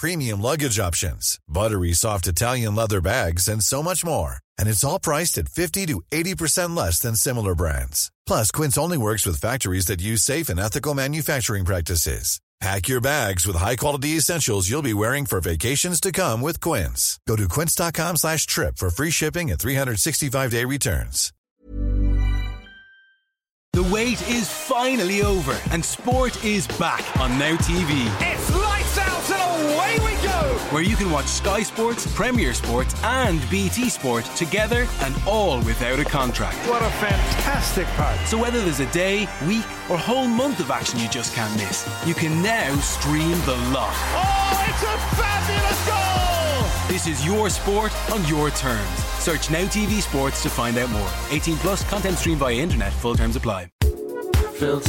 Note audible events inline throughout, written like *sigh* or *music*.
premium luggage options, buttery soft Italian leather bags, and so much more. And it's all priced at 50 to 80% less than similar brands. Plus, Quince only works with factories that use safe and ethical manufacturing practices. Pack your bags with high-quality essentials you'll be wearing for vacations to come with Quince. Go to quince.com slash trip for free shipping and 365-day returns. The wait is finally over and sport is back on Now TV. It's lights out and away we go! Where you can watch Sky Sports, Premier Sports, and BT Sport together and all without a contract. What a fantastic part. So whether there's a day, week, or whole month of action you just can't miss, you can now stream the lot. Oh, it's a fabulous goal! This is your sport on your terms. Search Now TV Sports to find out more. 18 plus content streamed via internet. Full terms apply. Phil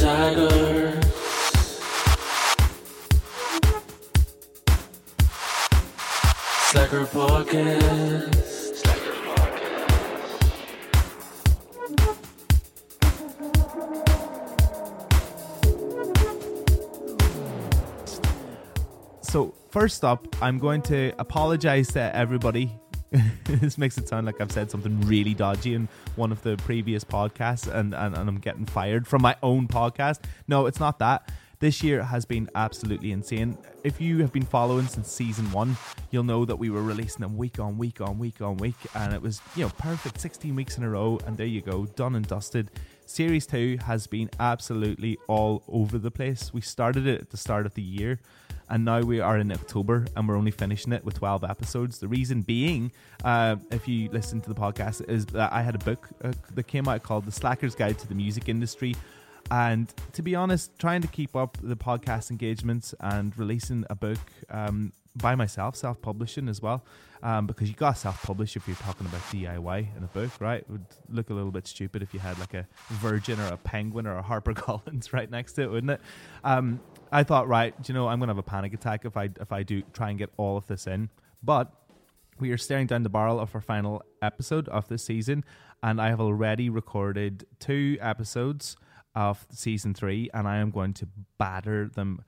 Slacker Podcast. So, first up, I'm going to apologize to everybody. *laughs* this makes it sound like I've said something really dodgy in one of the previous podcasts and, and, and I'm getting fired from my own podcast. No, it's not that. This year has been absolutely insane. If you have been following since season one, you'll know that we were releasing them week on week on week on week, and it was, you know, perfect 16 weeks in a row, and there you go, done and dusted. Series 2 has been absolutely all over the place. We started it at the start of the year and now we are in October and we're only finishing it with 12 episodes. The reason being, uh, if you listen to the podcast, is that I had a book uh, that came out called The Slacker's Guide to the Music Industry. And to be honest, trying to keep up the podcast engagements and releasing a book um, by myself, self publishing as well, um, because you got to self publish if you're talking about DIY in a book, right? It would look a little bit stupid if you had like a Virgin or a Penguin or a Harper Collins *laughs* right next to it, wouldn't it? Um, I thought, right, you know, I'm gonna have a panic attack if I if I do try and get all of this in. But we are staring down the barrel of our final episode of this season, and I have already recorded two episodes of season three, and I am going to batter them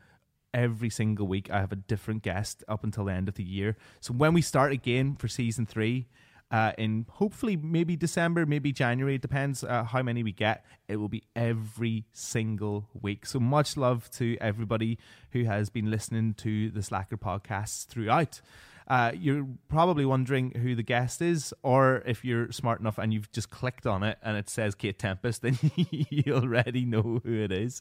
every single week. I have a different guest up until the end of the year. So when we start again for season three, uh, in hopefully maybe December, maybe January. It depends uh, how many we get. It will be every single week. So much love to everybody who has been listening to the Slacker podcasts throughout. Uh, you're probably wondering who the guest is, or if you're smart enough and you've just clicked on it and it says Kate Tempest, *laughs* then you already know who it is.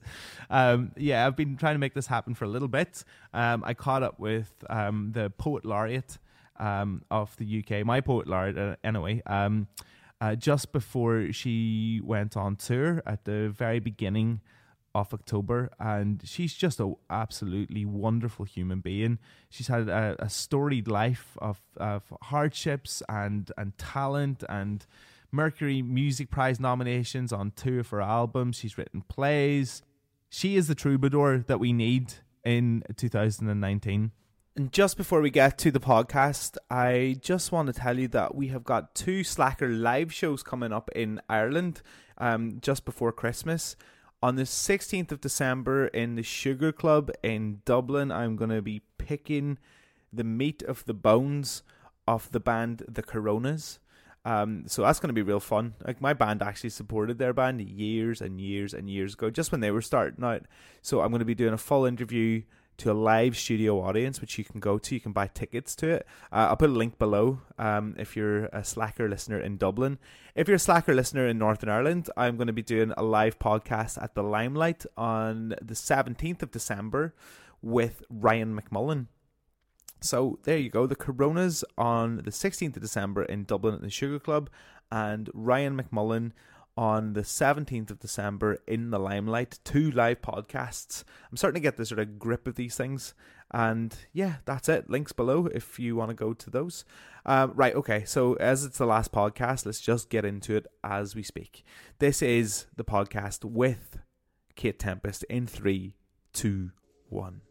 Um, yeah, I've been trying to make this happen for a little bit. Um, I caught up with um, the poet laureate um, of the UK, my poet laureate, uh, anyway, um, uh, just before she went on tour at the very beginning of October, and she's just an absolutely wonderful human being. She's had a, a storied life of, of hardships and and talent and Mercury Music Prize nominations on two of her albums. She's written plays. She is the troubadour that we need in 2019. And just before we get to the podcast, I just want to tell you that we have got two Slacker live shows coming up in Ireland um, just before Christmas. On the 16th of December in the Sugar Club in Dublin, I'm going to be picking the meat of the bones of the band The Coronas. Um, so that's going to be real fun. Like my band actually supported their band years and years and years ago, just when they were starting out. So I'm going to be doing a full interview to a live studio audience, which you can go to. You can buy tickets to it. Uh, I'll put a link below um, if you're a Slacker listener in Dublin. If you're a Slacker listener in Northern Ireland, I'm going to be doing a live podcast at the Limelight on the 17th of December with Ryan McMullen. So there you go. The Coronas on the 16th of December in Dublin at the Sugar Club, and Ryan McMullen on the 17th of December in the Limelight. Two live podcasts. I'm starting to get the sort of grip of these things. And yeah, that's it. Links below if you want to go to those. Um, right, okay. So, as it's the last podcast, let's just get into it as we speak. This is the podcast with Kate Tempest in three, two, one.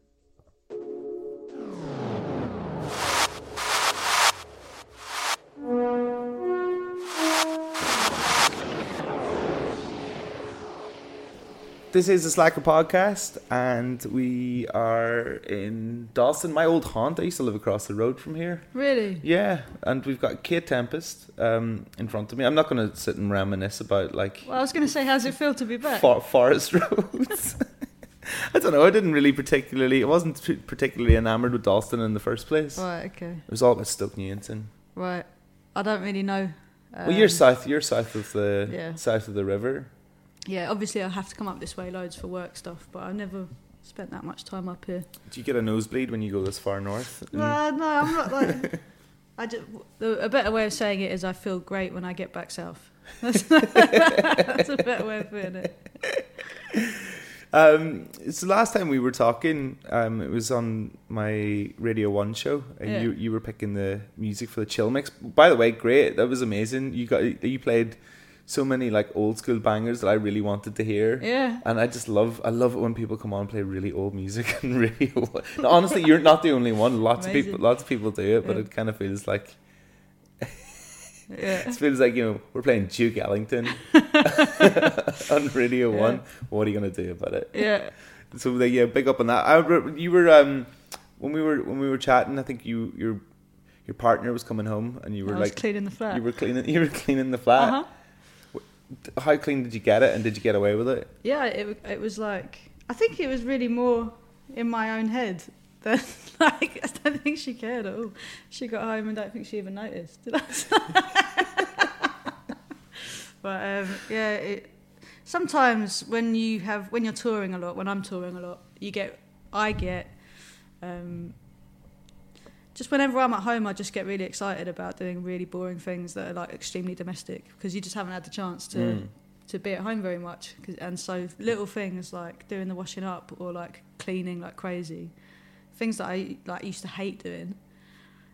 This is the Slacker podcast, and we are in Dalston, my old haunt. I used to live across the road from here. Really? Yeah, and we've got Kate Tempest um, in front of me. I'm not going to sit and reminisce about like Well, I was going to say, how's it feel to be back? for- forest *laughs* roads. I don't know. I didn't really particularly. I wasn't particularly enamored with Dalston in the first place. Right, okay. It was all about Stoke Newington. Right. I don't really know. well, you're um, south. You're south of the Yeah. south of the river. Yeah, obviously I have to come up this way loads for work stuff, but I never spent that much time up here. Do you get a nosebleed when you go this far north? Mm. Uh, no, I'm not like. *laughs* I just, the, a better way of saying it is I feel great when I get back south. That's, *laughs* *laughs* that's a better way of putting it. Um, it's the last time we were talking. Um, it was on my Radio One show, and Yeah. you you were picking the music for the chill mix. By the way, great. That was amazing. You got you played so many like old school bangers that I really wanted to hear. Yeah. And I just love I love it when people come on and play really old music *laughs* and really old. No, honestly, you're not the only one. Lots of people lots of people do it, but Yeah. it kind of feels like Yeah. *laughs* it feels like you know we're playing Duke Ellington *laughs* on Radio Yeah. One. What are you gonna do about it? Yeah. So like, yeah, big up on that. I you were um when we were when we were chatting. I think you your your partner was coming home and you were I was like cleaning the flat. you were cleaning you were cleaning the flat. Uh-huh. How clean did you get it, and did you get away with it? Yeah, it it was like I think it was really more in my own head than *laughs* like I don't think she cared at all. She got home and I don't think she even noticed. *laughs* But um, yeah, it, sometimes when you have when you're touring a lot, when I'm touring a lot, you get I get. Um, just whenever I'm at home, I just get really excited about doing really boring things that are like extremely domestic because you just haven't had the chance to Mm. to be at home very much. And so little things like doing the washing up or like cleaning like crazy, things that I like used to hate doing.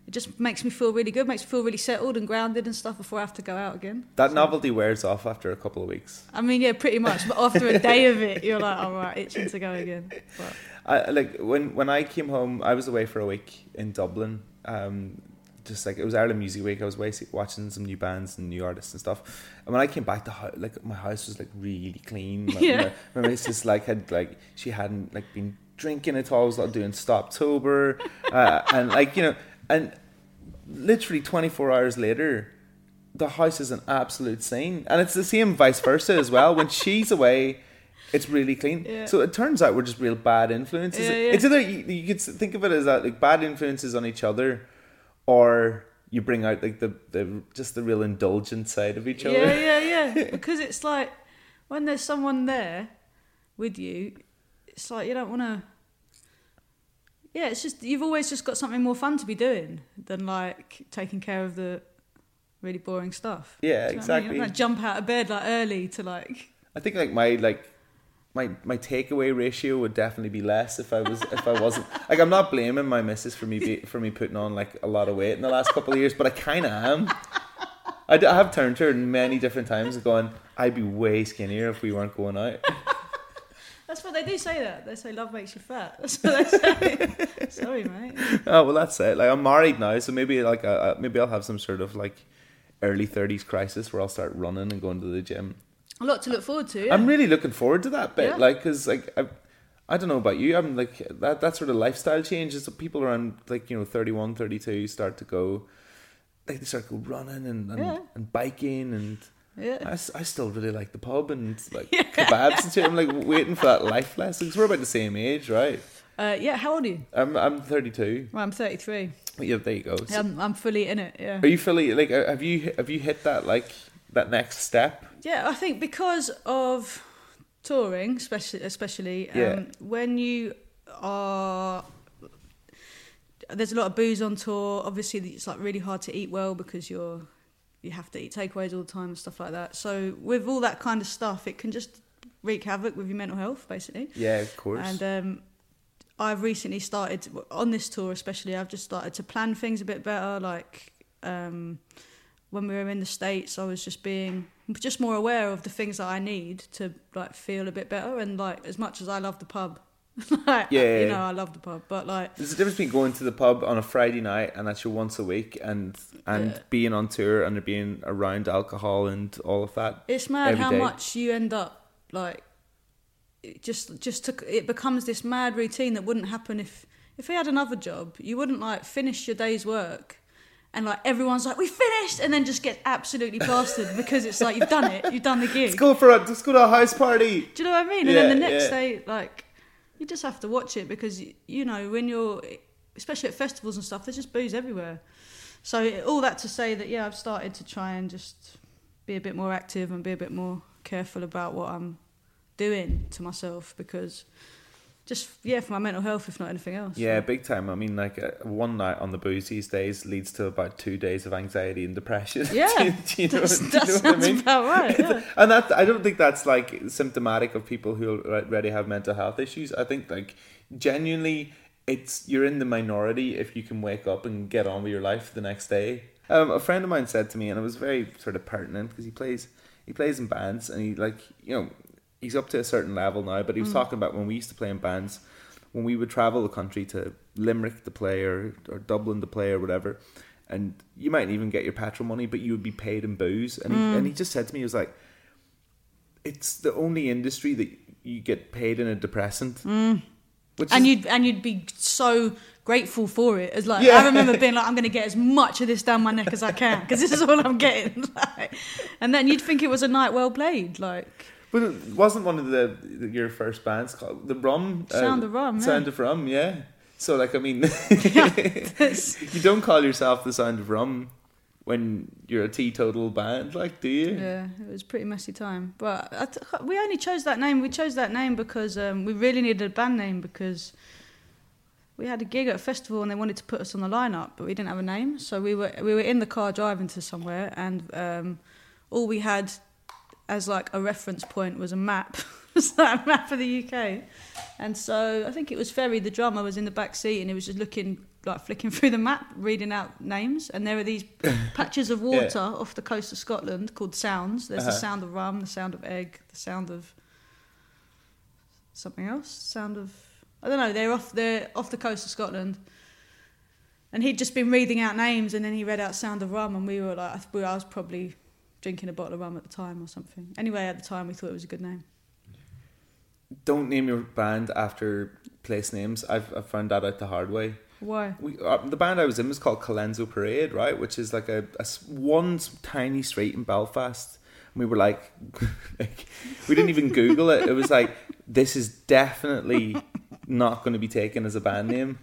It just makes me feel really good, makes me feel really settled and grounded and stuff before I have to go out again. That So- novelty wears off after a couple of weeks. I mean, yeah, pretty much. But after a day of it, you're like, all right, itching to go again. But I like when when I came home. I was away for a week in Dublin. Um, just like it was Ireland Music Week. I was away watching some new bands and new artists and stuff. And when I came back, the house, like my house was like really clean. My, Yeah. my, my missus *laughs* like had like she hadn't like been drinking at all. I was like doing Stoptober, uh, and like you know, and literally twenty four hours later. The house is an absolute scene, and it's the same vice versa as well. When she's away, it's really clean. Yeah. So it turns out we're just real bad influences. Yeah, yeah. It's either you, you could think of it as that like bad influences on each other, or you bring out like the, the just the real indulgent side of each other. yeah, yeah. Yeah. *laughs* because it's like when there's someone there with you, it's like you don't want to. Yeah, it's just you've always just got something more fun to be doing than like taking care of the really boring stuff. Yeah, Do you know what I mean? exactly. Like, jump out of bed like early to like. I think like my like my my takeaway ratio would definitely be less if I was if I wasn't *laughs* like I'm not blaming my missus for me be, for me putting on like a lot of weight in the last couple of years, but I kind of am. I, d- I have turned to her many different times going, I'd be way skinnier if we weren't going out. *laughs* That's what they do say. That they say love makes you fat. That's what they say. *laughs* Sorry, mate. Oh well, that's it. Like I'm married now, so maybe like uh, maybe I'll have some sort of like early thirties crisis where I'll start running and going to the gym. A lot to look forward to. Yeah. I'm really looking forward to that bit, Yeah. like because like I, I don't know about you, I'm like that that sort of lifestyle change is that people around like you know 31, 32 start to go, like they start to go running and and, Yeah. and biking and. Yeah. I still really like the pub and like *laughs* kebabs and shit. I'm like waiting for that life lesson because we're about the same age, right? Uh, yeah, how old are you? I'm I'm 32. Well, I'm 33. Yeah, there you go. So- I'm, I'm fully in it. Yeah. are you fully like? uh, Have you have you hit that like that next step? Yeah, I think because of touring, especially, especially um, Yeah. when you are. There's a lot of booze on tour. Obviously, it's like really hard to eat well because you're you have to eat takeaways all the time and stuff like that. So with all that kind of stuff, it can just wreak havoc with your mental health, basically. Yeah, of course. And um, I've recently started on this tour, especially. I've just started to plan things a bit better. Like um, when we were in the states, I was just being just more aware of the things that I need to like feel a bit better. And like as much as I love the pub, *laughs* like, Yeah. you know, I love the pub, but like There's a difference between going to the pub on a Friday night and actually once a week, and and Yeah. being on tour and being around alcohol and all of that. It's mad how day. much you end up like. It just, just took. It becomes this mad routine that wouldn't happen if if we had another job. You wouldn't like finish your day's work, and like everyone's like, "We finished," and then just get absolutely plastered because it's like you've done it, you've done the gig. Let's go for a let's go to a house party. Do you know what I mean? And then the next yeah. day, like, you just have to watch it because you know when you're, especially at festivals and stuff, there's just booze everywhere. So all that to say that yeah, I've started to try and just be a bit more active and be a bit more careful about what I'm doing to myself because just yeah for my mental health if not anything else. Yeah, big time. I mean, like uh, one night on the booze these days leads to about two days of anxiety and depression. *laughs* Yeah, do you know, that's- do you know what sounds I mean? about right, *laughs* yeah. and that I don't think that's like symptomatic of people who already have mental health issues. I think like genuinely, it's you're in the minority if you can wake up and get on with your life the next day. Um, a friend of mine said to me, and it was very sort of pertinent because he plays he plays in bands and he like you know he's up to a certain level now, but he was mm. talking about when we used to play in bands when we would travel the country to Limerick to play or, or Dublin to play or whatever, and you mightn't even get your petrol money, but you would be paid in booze. And he, and he mm. just said to me, he was like, "It's the only industry that you get paid in a depressant." Mm. Which and is- you'd and you'd be so grateful for it. As like Yeah. I remember being like, *laughs* I'm going to get as much of this down my neck as I can because this is all I'm getting. *laughs* like, and then you'd think it was a night well played. Like But it wasn't one of the, the your first bands called the Rum uh, Sound of Rum, yeah. Sound of Rum, yeah. So like I mean, *laughs* you don't call yourself the Sound of Rum when you're a teetotal band, like do you? yeah, it was a pretty messy time. But I t- we only chose that name. We chose that name because um, we really needed a band name because. We had a gig at a festival and they wanted to put us on the lineup, but we didn't have a name. So we were we were in the car driving to somewhere, and um, all we had as like a reference point was a map. *laughs* like a map of the UK. And so I think it was Ferry, the drummer, was in the back seat and he was just looking, like flicking *laughs* through the map, reading out names. And there are these *coughs* patches of water off the coast of Scotland called sounds. There's the Uh-huh. sound of rum, the sound of egg, the sound of something else, sound of I don't know. They're off they're off the coast of Scotland. And he'd just been reading out names, and then he read out "Sound of Rum," and we were like, I was probably drinking a bottle of rum at the time or something. Anyway, at the time, we thought it was a good name. Don't name your band after place names. I've, I've found that out the hard way. Why? We, uh, the band I was in was called Colenso Parade, right? Which is like a one tiny street in Belfast. And we were like, *laughs* like, we didn't even Google it. It was like, this is definitely not going to be taken as a band name.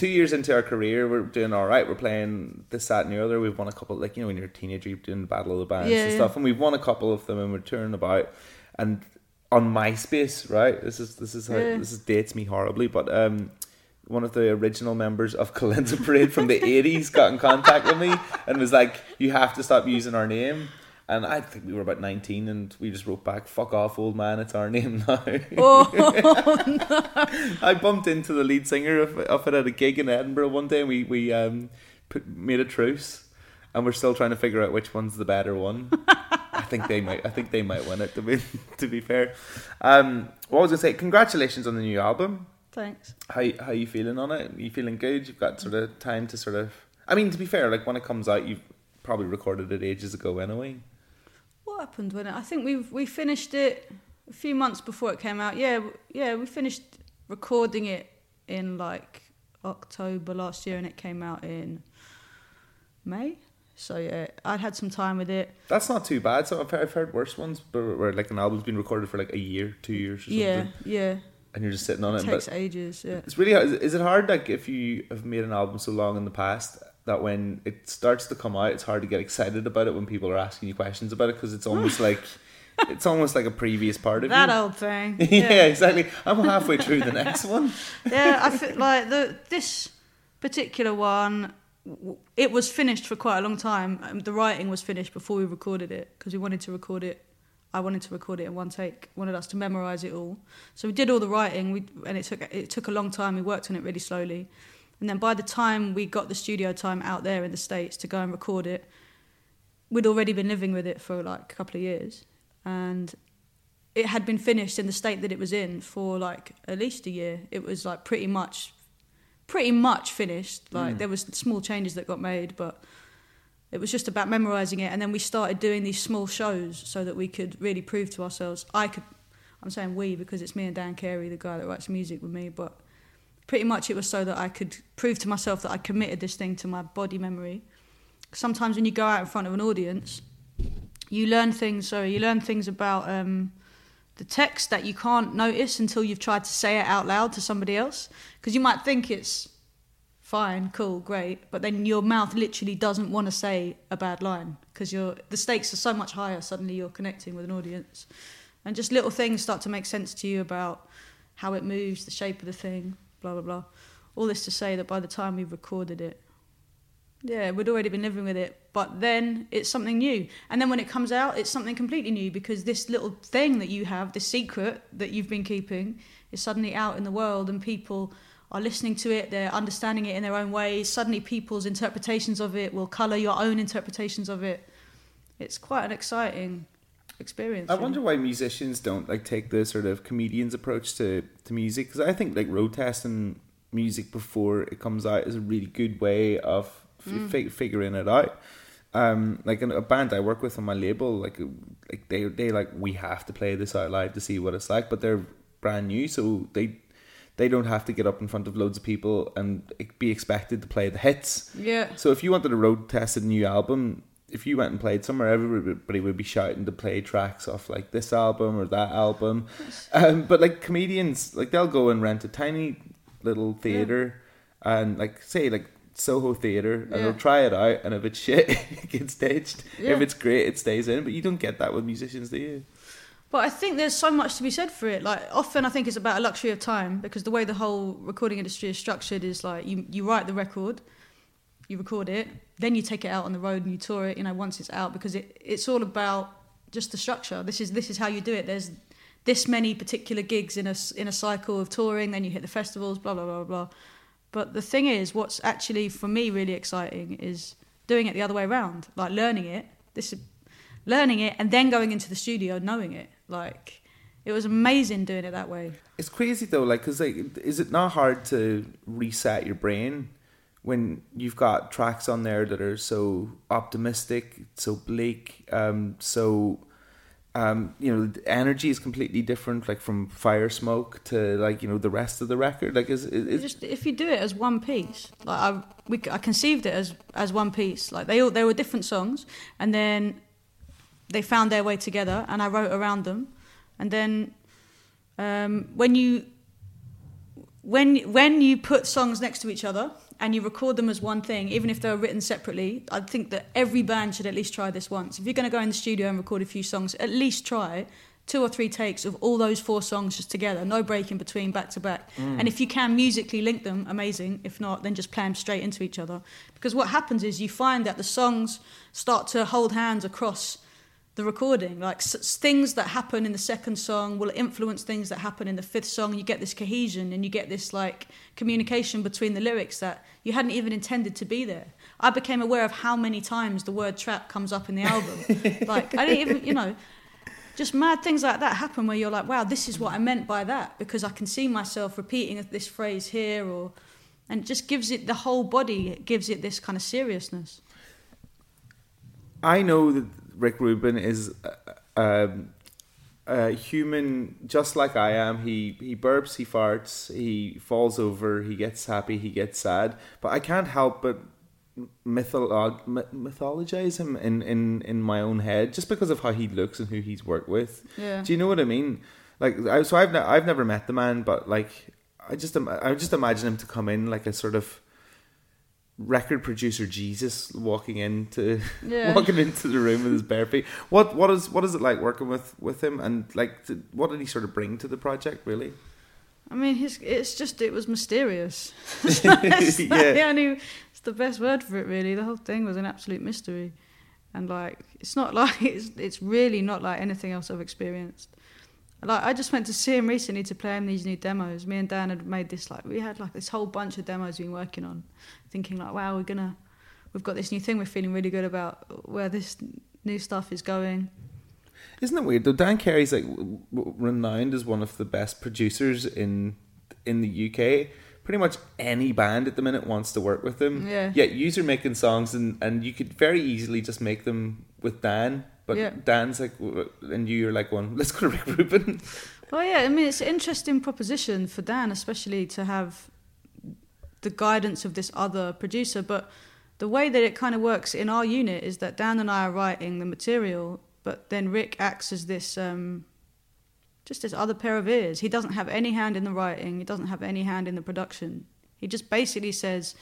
Two years into our career, we're doing all right. We're playing this, that, and the other. We've won a couple, like you know, when you're a teenager, you're doing Battle of the Bands Yeah, and yeah. stuff, and we've won a couple of them, and we're touring about. And on MySpace, right? This is this is how Yeah. this is dates me horribly, but um, one of the original members of Colenso Parade from the 80s got in contact with me and was like, You have to stop using our name. And I think we were about 19 and we just wrote back, Fuck off, old man, it's our name *laughs* now. Oh, no. *laughs* I bumped into the lead singer of, of it at a gig in Edinburgh one day and we, we um, put, made a truce and we're still trying to figure out which one's the better one. I think they might. I think they might win it. To be *laughs* to be fair, um, what was I gonna say? Congratulations on the new album. Thanks. How how you feeling on it? you feeling good? You've got sort of time to sort of. I mean, to be fair, like when it comes out, you've probably recorded it ages ago anyway. What happened when it? I think we we finished it a few months before it came out. Yeah, yeah, we finished recording it in like October last year, and it came out in May. So yeah, I'd had some time with it. That's not too bad. So I've heard, I've heard worse ones, but where like an album's been recorded for like a year, two years, or something. Yeah, yeah. and you're just sitting on it. takes but ages. Yeah. it's really hard. Is it hard like if you have made an album so long in the past that when it starts to come out, it's hard to get excited about it when people are asking you questions about it because it's almost *laughs* like it's almost like a previous part of it. That you. old thing. *laughs* yeah, exactly. I'm halfway through the next one. *laughs* yeah, I feel like the this particular one, it was finished for quite a long time. Um, the writing was finished before we recorded it because we wanted to record it. I wanted to record it in one take. Wanted us to memorize it all. So we did all the writing. We and it took it took a long time. We worked on it really slowly, and then by the time we got the studio time out there in the states to go and record it, we'd already been living with it for like a couple of years, and it had been finished in the state that it was in for like at least a year. It was like pretty much, pretty much finished. Like mm. there was small changes that got made, but it was just about memorizing it. And then we started doing these small shows so that we could really prove to ourselves. I could, I'm saying we because it's me and Dan Carey, the guy that writes music with me, but pretty much it was so that I could prove to myself that I committed this thing to my body memory. Sometimes when you go out in front of an audience, you learn things. Sorry, you learn things about um, the text that you can't notice until you've tried to say it out loud to somebody else. Because you might think it's fine, cool, great, but then your mouth literally doesn't want to say a bad line because you're the stakes are so much higher. Suddenly you're connecting with an audience, and just little things start to make sense to you about how it moves, the shape of the thing, blah blah blah. All this to say that by the time we recorded it, yeah, we'd already been living with it, but then it's something new. And then when it comes out, it's something completely new because this little thing that you have, this secret that you've been keeping, is suddenly out in the world and people are listening to it, they're understanding it in their own ways. Suddenly, people's interpretations of it will colour your own interpretations of it. It's quite an exciting experience. I wonder why musicians don't like take the sort of comedian's approach to, to music because I think like road testing music before it comes out is a really good way of f- fi- figuring it out. Um, like in a band I work with on my label, like like they they like we have to play this out live to see what it's like, but they're brand new, so they they don't have to get up in front of loads of people and be expected to play the hits. Yeah. So if you wanted to road test a new album, if you went and played somewhere, everybody would be shouting to play tracks off like this album or that album. *laughs* Um, but like comedians, like they'll go and rent a tiny little theater and like say like Soho Theater, and Yeah. they'll try it out, and if it's shit, *laughs* it gets ditched. Yeah. If it's great, it stays in. But you don't get that with musicians, do you? But I think there's so much to be said for it. Like often, I think it's about a luxury of time because the way the whole recording industry is structured is like you you write the record, you record it, then you take it out on the road and you tour it. You know, once it's out because it it's all about just the structure. This is this is how you do it. There's this many particular gigs in a in a cycle of touring. Then you hit the festivals. Blah blah blah blah. But the thing is, what's actually for me really exciting is doing it the other way around, like learning it. This is learning it and then going into the studio knowing it. Like it was amazing doing it that way. It's crazy though, like, cause like, is it not hard to reset your brain when you've got tracks on there that are so optimistic, so bleak, um, so, um, you know, the energy is completely different, like from Fire Smoke to like you know the rest of the record. Like, is just if you do it as one piece, like I, we, I conceived it as as one piece. Like they all they were different songs, and then they found their way together, and I wrote around them, and then um, when you when when you put songs next to each other and you record them as one thing, even if they're written separately, I think that every band should at least try this once. If you're going to go in the studio and record a few songs, at least try two or three takes of all those four songs just together, no break in between, back to back. Mm. And if you can musically link them, amazing. If not, then just play them straight into each other. Because what happens is you find that the songs start to hold hands across the recording. Like things that happen in the second song will influence things that happen in the fifth song. You get this cohesion and you get this like communication between the lyrics that you hadn't even intended to be there. I became aware of how many times the word trap comes up in the album. *laughs* like I didn't even, you know, just mad things like that happen where you're like, wow, this is what I meant by that because I can see myself repeating this phrase here or and it just gives it the whole body it gives it this kind of seriousness. I know that Rick Rubin is uh, um, a human, just like I am. He he burps, he farts, he falls over, he gets happy, he gets sad. But I can't help but mytholo- mythologize him in, in, in my own head just because of how he looks and who he's worked with. Yeah. Do you know what I mean? Like, I, so I've ne- I've never met the man, but like, I just im- I just imagine him to come in like a sort of record producer Jesus walking into *laughs* Yeah. walking into the room with his bare feet. What what is what is it like working with with him, and like, th- what did he sort of bring to the project? Really? I mean, his, it's just it was mysterious. *laughs* *laughs* It's Yeah. the only, it's the best word for it. Really, the whole thing was an absolute mystery, and like it's not like it's it's really not like anything else I've experienced. Like I just went to see him recently to play him these new demos. Me and Dan had made this like we had like this whole bunch of demos we've been working on, thinking like, wow, we're gonna, we've got this new thing we're feeling really good about where this new stuff is going. Isn't it weird though? Dan Carey's like renowned as one of the best producers in in the UK. Pretty much any band at the minute wants to work with him. Yeah. Yet you are making songs and and you could very easily just make them with Dan. But Yeah. Dan's like, and you're like one. *laughs* Let's go to Rick Rubin. Well, yeah, I mean, it's an interesting proposition for Dan, especially to have the guidance of this other producer. But the way that it kind of works in our unit is that Dan and I are writing the material, but then Rick acts as this, um, just this other pair of ears. He doesn't have any hand in the writing. He doesn't have any hand in the production. He just basically says,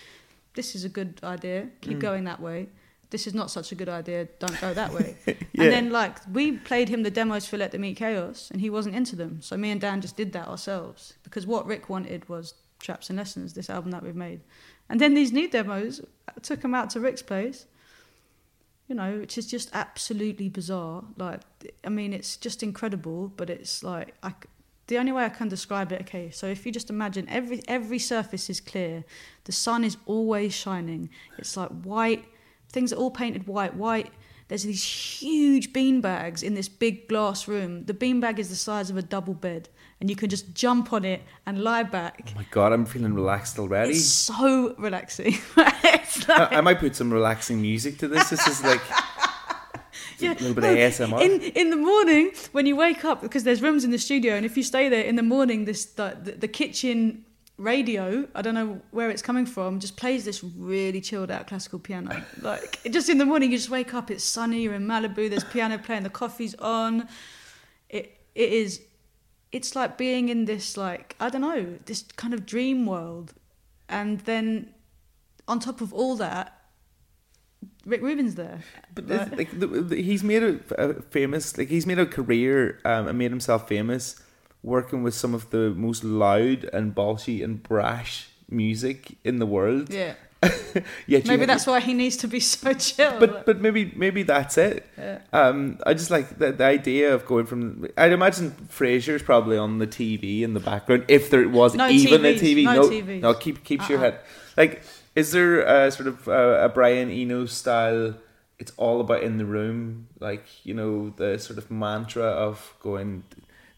"This is a good idea. Keep going that way." This is not such a good idea. Don't go that way. *laughs* Yeah. And then, like, we played him the demos for Let Them Eat Chaos, and he wasn't into them. So me and Dan just did that ourselves because what Rick wanted was Traps and Lessons, this album that we've made. And then these new demos I took him out to Rick's place. You know, which is just absolutely bizarre. Like, I mean, it's just incredible, but it's like I, the only way I can describe it. Okay, so if you just imagine every every surface is clear, the sun is always shining. It's like white things are all painted white. White. There's these huge bean bags in this big glass room. The bean bag is the size of a double bed, and you can just jump on it and lie back. Oh my god, I'm feeling relaxed already. It's so relaxing. *laughs* it's like, I, I might put some relaxing music to this. This is like *laughs* yeah, a little bit of ASMR. In in the morning when you wake up, because there's rooms in the studio, and if you stay there in the morning, this the, the, the kitchen radio, I don't know where it's coming from, just plays this really chilled out classical piano. *laughs* Like just in the morning, you just wake up, it's sunny, you're in Malibu, there's piano playing, the coffee's on. It it is, it's like being in this like I don't know this kind of dream world, and then on top of all that. Rick Rubin's there. But Like- the, the, he's made a, a famous, like he's made a career um, and made himself famous working with some of the most loud and bolshy and brash music in the world. Yeah. *laughs* You Maybe that's why he needs to be *laughs* so chill. But but maybe maybe that's it. Yeah. Um, I just like the, the idea of going from. I'd imagine Frasier's probably on the TV in the background if there was No even a TV. no no, TVs. no, keep keeps your Uh-uh. head. Like, is there a sort of uh, a Brian Eno style? It's all about in the room, like you know the sort of mantra of going.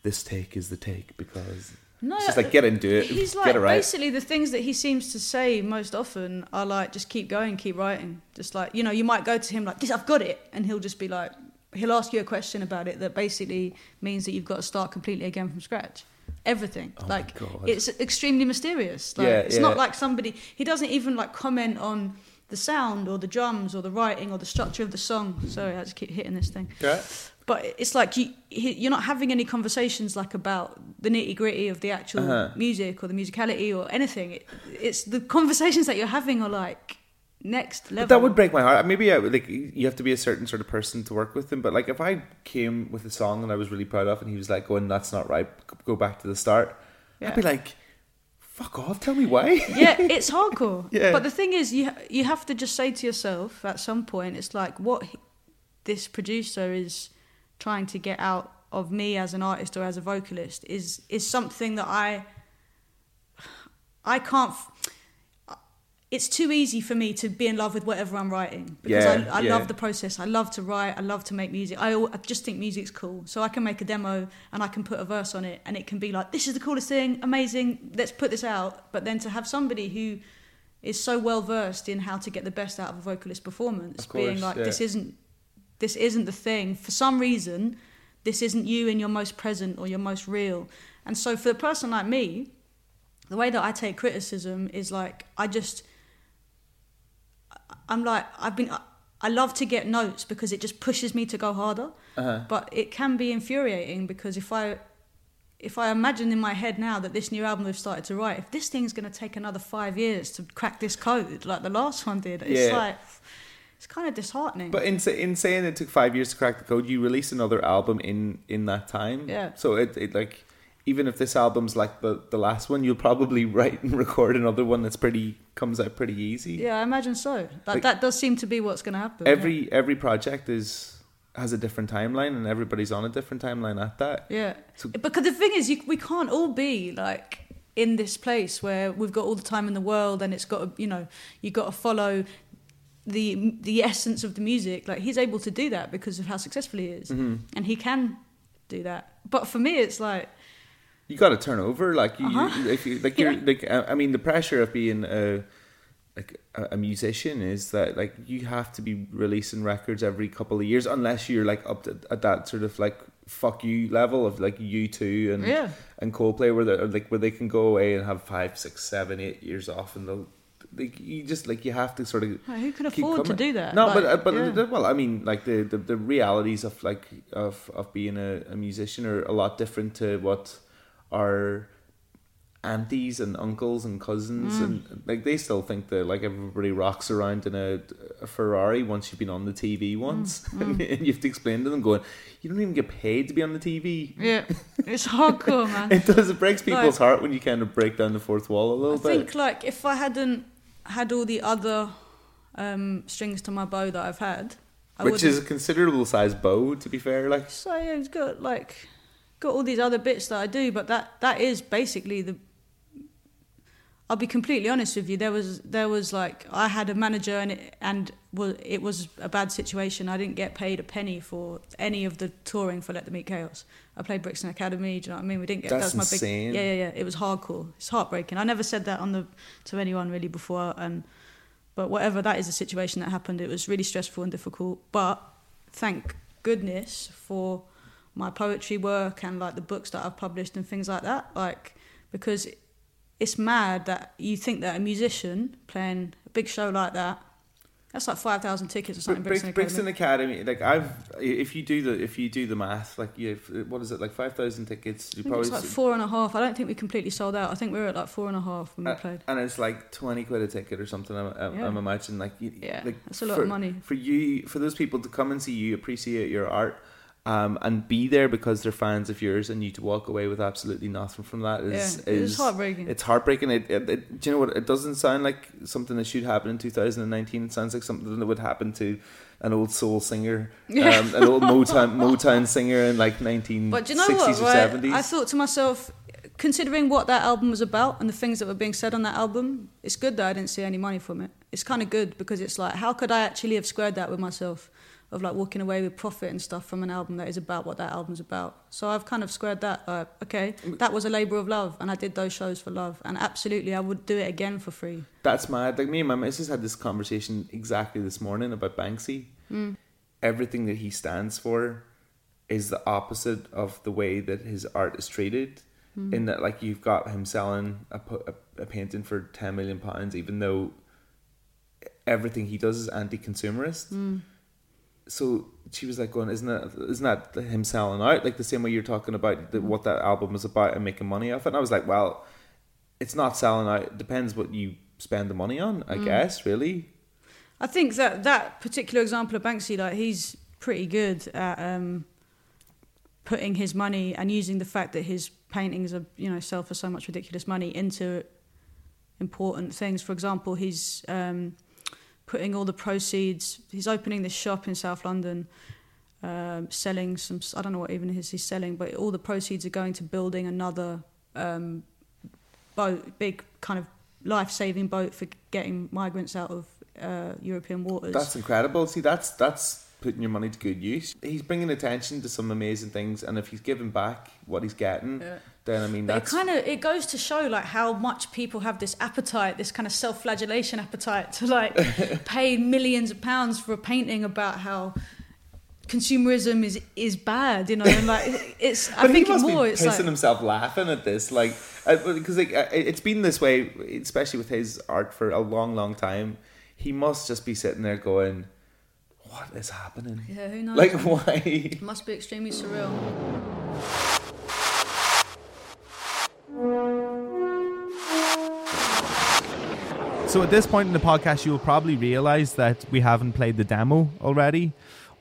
This take is the take because no, it's just like get into it, He's *laughs* get like it right. basically the things that he seems to say most often are like just keep going, keep writing. Just like you know, you might go to him like this, I've got it, and he'll just be like, he'll ask you a question about it that basically means that you've got to start completely again from scratch. Everything Oh like it's extremely mysterious. Like, Yeah, it's yeah. not like somebody. He doesn't even like comment on the sound or the drums or the writing or the structure of the song. Sorry, I just keep hitting this thing. Yeah. but it's like you you're not having any conversations like about the nitty gritty of the actual Uh-huh. music or the musicality or anything. It, it's the conversations that you're having are like next level. But that would break my heart. Maybe I, like you have to be a certain sort of person to work with them. But like if I came with a song and I was really proud of, and he was like, "Going, that's not right. Go back to the start." Yeah. I'd be like, "Fuck off! Tell me why." yeah, *laughs* it's hardcore. Yeah. But the thing is, you you have to just say to yourself at some point, it's like what he, this producer is trying to get out of me as an artist or as a vocalist is is something that I I can't. f- It's too easy for me to be in love with whatever I'm writing because Yeah, I, I yeah. love the process. I love to write. I love to make music. I, I just think music's cool. So I can make a demo and I can put a verse on it and it can be like, this is the coolest thing, amazing. Let's put this out. But then to have somebody who is so well versed in how to get the best out of a vocalist performance, course, being like, yeah. this isn't this isn't the thing. For some reason, this isn't you in your most present or your most real. And so for a person like me, the way that I take criticism is like I just I'm like I've been I love to get notes because it just pushes me to go harder. Uh-huh. But it can be infuriating because if I if I imagine in my head now that this new album we've started to write, if this thing's going to take another five years to crack this code like the last one did, it's Yeah. like it's kind of disheartening. But in in saying it took five years to crack the code, you release another album in in that time. Yeah. So it, it like even if this album's like the the last one, you'll probably *laughs* write and record another one that's pretty comes out pretty easy. yeah, I imagine so. Like, Like- that does seem to be what's going to happen. Every every project is has a different timeline, and everybody's on a different timeline at that. Yeah. So- because the thing is, you, we can't all be like in this place where we've got all the time in the world, and it's got to, you know, you got to follow the the essence of the music. Like he's able to do that because of how successful he is, Mm-hmm. and he can do that. But for me, it's like you got to turn over like you, Uh-huh. you if you like you're Yeah. like I mean the pressure of being a like a, musician is that like you have to be releasing records every couple of years unless you're like up to, at that sort of like fuck you level of like U2 and Yeah. and Coldplay where they like where they can go away and have five six seven eight years off and they'll like you just like you have to sort of who can afford to do that? No, Like, but uh, but yeah. uh, well, I mean, like the, the, the realities of like of of being a, a musician are a lot different to what our aunties and uncles and cousins Mm. and like they still think that like everybody rocks around in a, a Ferrari once you've been on the TV Mm, once. *laughs* and you have to explain to them going you don't even get paid to be on the TV yeah, it's hardcore, *laughs* man. it does it breaks people's Like- heart when you kind of break down the fourth wall a little I bit. I think like if I hadn't had all the other um, strings to my bow that I've had, I which is a considerable size bow to be fair like. So yeah, it's got like got all these other bits that I do, but that that is basically the. I'll be completely honest with you. There was there was like I had a manager and it, and was it was a bad situation. I didn't get paid a penny for any of the touring for Let Them Eat Chaos. I played Brixton Academy. Do you know what I mean? We didn't get That's that was my insane. big yeah yeah yeah. It was hardcore. It's heartbreaking. I never said that on the to anyone really before and. But whatever, that is a situation that happened. It was really stressful and difficult. But thank goodness for my poetry work and like the books that I've published and things like that. Like because it's mad that you think that a musician playing a big show like that, that's like five thousand tickets or something. Brixton, Brixton, Academy. Academy, like I've, if you do the if you do the math, like you, what is it, like five thousand tickets? You think it's like four and a half. I don't think we completely sold out. I think we were at like four and a half when we Uh, played. and it's like twenty quid a ticket or something. I'm, I'm, Yeah. I'm imagining like you, Yeah, like that's a lot for, of money. for you for those people to come and see you, appreciate your art, um, and be there because they're fans of yours, and you to walk away with absolutely nothing from that is Yeah, is it's heartbreaking. It's heartbreaking. It, it, it, do you know what? It doesn't sound like something that should happen in 2019. It sounds like something that would happen to an old soul singer, Yeah. um, an old Motown Motown singer in like 1960s But you know or what? Right? 70s. I thought to myself, considering what that album was about and the things that were being said on that album, it's good that I didn't see any money from it. It's kind of good because it's like, how could I actually have squared that with myself? Of like walking away with profit and stuff from an album that is about what that album's about. So I've kind of squared that. Like, okay, that was a labour of love, and I did those shows for love, and absolutely, I would do it again for free. That's mad. Like me and my missus had this conversation exactly this morning about Banksy. Mm. Everything that he stands for is the opposite of the way that his art is treated. Mm. In that, like you've got him selling a, a, a painting for ten million pounds, even though everything he does is anti-consumerist. Mm. So she was like, "Going, isn't that isn't that him selling out? Like the same way you're talking about the, what that album was about and making money off it." And I was like, "Well." it's not selling out. It depends what you spend the money on, I Mm. guess, really. I think that that particular example of Banksy, like he's pretty good at um, putting his money and using the fact that his paintings are, you know, sell for so much ridiculous money into important things. For example, he's um, putting all the proceeds. He's opening this shop in South London, um, selling some. I don't know what even it is he's selling, but all the proceeds are going to building another um, boat, big kind of life-saving boat for getting migrants out of uh, European waters. That's incredible. See, that's that's putting your money to good use. He's bringing attention to some amazing things, and if he's giving back what he's getting, Yeah. Then I mean But it that's kind of it goes to show like how much people have this appetite, this kind of self-flagellation appetite to like *laughs* pay millions of pounds for a painting about how consumerism is is bad, you know, and like it's. I *laughs* think must more be it's pissing like himself laughing at this, like because like uh, it's been this way, especially with his art for a long, long time. He must just be sitting there going, "What is happening? Yeah, who knows? Like *laughs* why?" it must be extremely surreal. So at this point in the podcast, you'll probably realize that we haven't played the demo already.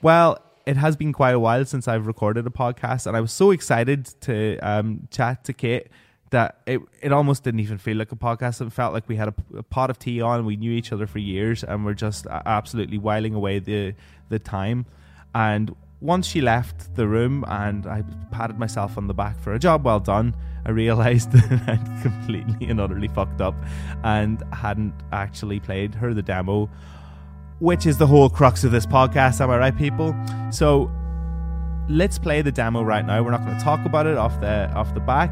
Well, it has been quite a while since I've recorded a podcast, and I was so excited to um, chat to Kate that it, it almost didn't even feel like a podcast. It felt like we had a, a pot of tea on. We knew each other for years, and we're just absolutely whiling away the the time. And once she left the room, and I patted myself on the back for a job well done, I realized *laughs* that I'd completely and utterly fucked up and hadn't actually played her the demo, which is the whole crux of this podcast. Am I right, people? So let's play the demo right now. We're not going to talk about it off the off the back.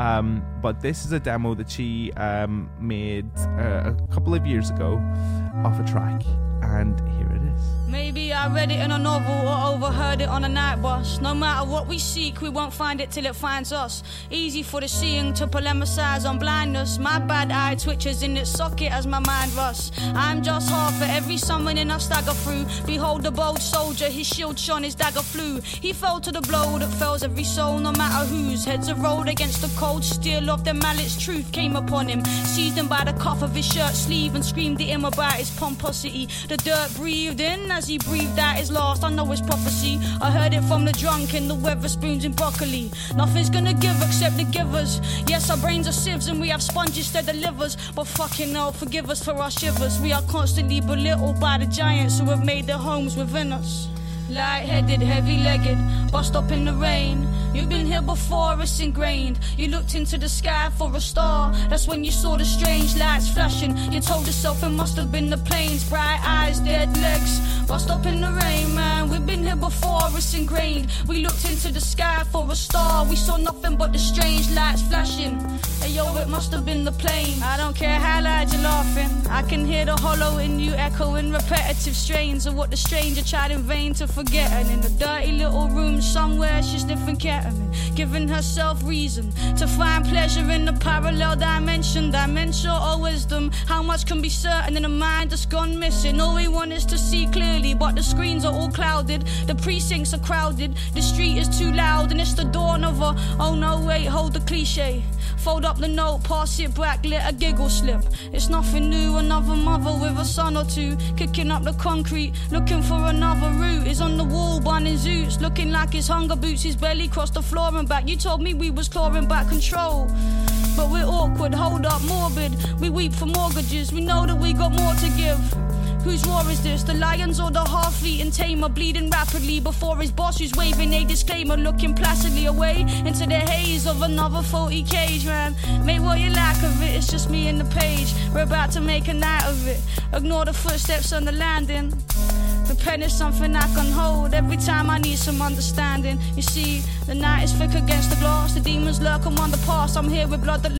Um, but this is a demo that she um, made uh, a couple of years ago off a track, and here it is. Maybe I read it in a novel or overheard it on a night bus. No matter what we seek, we won't find it till it finds us. Easy for the seeing to polemicize on blindness. My bad eye twitches in its socket as my mind rusts. I'm just half for every summoning I stagger through. Behold the bold soldier, his shield shone, his dagger flew. He fell to the blow that fells every soul, no matter whose. Heads are rolled against the cold steel of the mallet's truth came upon him. Seized him by the cuff of his shirt sleeve and screamed at him about his pomposity. The dirt breathed in as he breathed out his last. I know it's prophecy. I heard it from the drunk in the Wetherspoons in Brockley. Nothing's gonna give except the givers. Yes, our brains are sieves and we have sponges instead of livers. But fucking hell, forgive us for our shivers. We are constantly belittled by the giants who have made their homes within us. Light-headed, heavy-legged, bust up in the rain. You've been here before, it's ingrained. You looked into the sky for a star. That's when you saw the strange lights flashing. You told yourself it must have been the planes. Bright eyes, dead legs. Bust up in the rain, man. We've been here before, it's ingrained. We looked into the sky for a star. We saw nothing but the strange lights flashing. Hey yo, it must have been the plane. I don't care how loud you're laughing. I can hear the hollow in you echoing repetitive strains of what the stranger tried in vain to forget. And in a dirty little room somewhere, she's sniffing ketamine, giving herself reason to find pleasure in the parallel dimension, dimension or wisdom. How much can be certain in a mind that's gone missing? All we want is to see clearly, but the screens are all clouded, the precincts are crowded, the street is too loud, and it's the dawn of a oh no, wait, hold the cliche. Fold up the note, pass it back, let a giggle slip. It's nothing new, another mother with a son or two, kicking up the concrete, looking for another route. Is on the wall, burning zoots, looking like his hunger boots, his belly crossed the floor and back. You told me we was clawing back control. But we're awkward, hold up, morbid. We weep for mortgages, we know that we got more to give. Whose war is this? The lions or the half-eaten tamer bleeding rapidly before his boss who's waving a disclaimer, looking placidly away into the haze of another faulty cage, man. Make what you like of it, it's just me and the page. We're about to make a night of it. Ignore the footsteps on the landing. The pen is something I can hold every time I need some understanding. You see, the night is thick against the glass, the demons lurk among the past. I'm here with blood that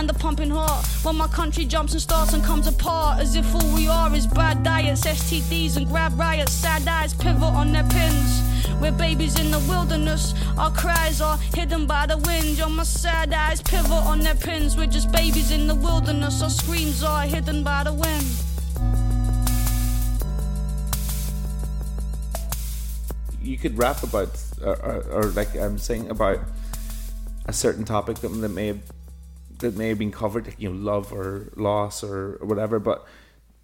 And the pumping heart. When my country jumps and starts and comes apart, as if all we are is bad diets, STDs, and grab riots. Sad eyes pivot on their pins. We're babies in the wilderness. Our cries are hidden by the wind. You're my sad eyes pivot on their pins. We're just babies in the wilderness. Our screams are hidden by the wind. you could rap about or, or, or like I'm saying about a certain topic that, that may have that may have been covered, you know, love or loss or, or whatever, but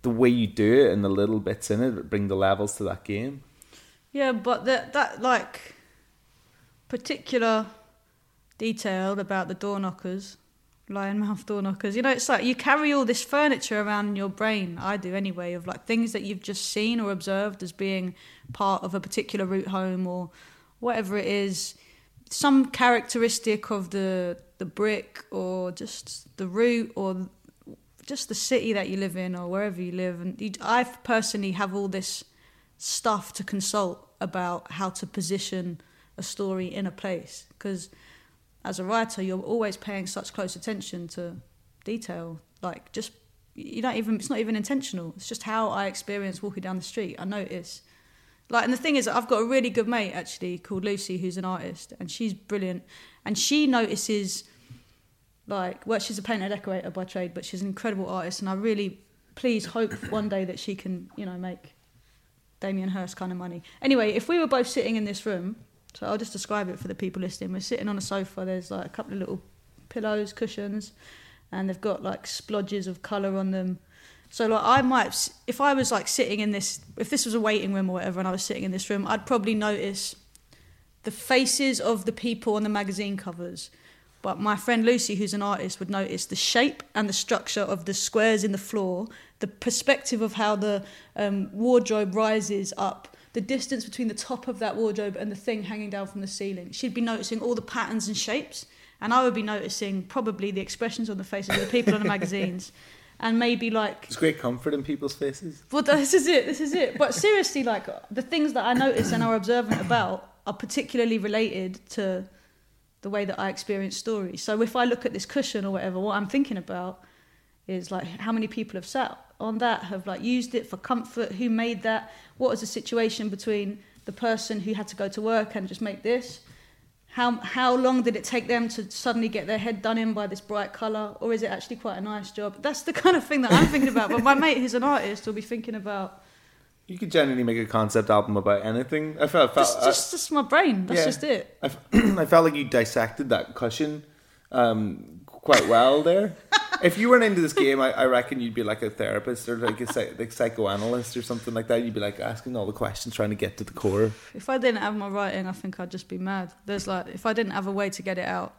the way you do it and the little bits in it bring the levels to that game. Yeah, but that that like particular detail about the door knockers, lion mouth door knockers. You know, it's like you carry all this furniture around in your brain. I do anyway, of like things that you've just seen or observed as being part of a particular route home or whatever it is. Some characteristic of the the brick or just the route or just the city that you live in or wherever you live. And you, I personally have all this stuff to consult about how to position a story in a place. Because as a writer you're always paying such close attention to detail. Like just you don't even it's not even intentional. It's just how i experience walking down the street. I notice like and the thing is i've got a really good mate actually called lucy who's an artist and she's brilliant and she notices like well she's a painter decorator by trade but she's an incredible artist and i really please hope *coughs* one day that she can you know make Damien Hirst kind of money. Anyway, if we were both sitting in this room, so I'll just describe it for the people listening. We're sitting on a sofa. There's like a couple of little pillows, cushions, and they've got like splodges of colour on them. So like I might, if I was like sitting in this, if this was a waiting room or whatever, and I was sitting in this room, I'd probably notice the faces of the people on the magazine covers. But my friend Lucy, who's an artist, would notice the shape and the structure of the squares in the floor, the perspective of how the um, wardrobe rises up, the distance between the top of that wardrobe and the thing hanging down from the ceiling. She'd be noticing all the patterns and shapes, and I would be noticing probably the expressions on the faces of the people on the *laughs* magazines. And maybe like There's great comfort in people's faces. well, this is it. This is it. But seriously, like the things that I notice and are observant about are particularly related to the way that I experience stories. So if I look at this cushion or whatever, what I'm thinking about is like how many people have sat on that, have like used it for comfort, who made that, what was the situation between the person who had to go to work and just make this. How, how long did it take them to suddenly get their head done in by this bright colour, or is it actually quite a nice job? That's the kind of thing that I'm thinking about. But my mate, who's an artist, will be thinking about You could genuinely make a concept album about anything. I felt, felt just, just, just my brain. That's yeah. just it. I, f- *clears throat* I felt like you dissected that cushion um, quite well there. *laughs* if you weren't into this game, I, I reckon you'd be like a therapist or like a psych- like psychoanalyst or something like that. You'd be like asking all the questions, trying to get to the core. If I didn't have my writing, I think I'd just be mad. There's like, if I didn't have a way to get it out,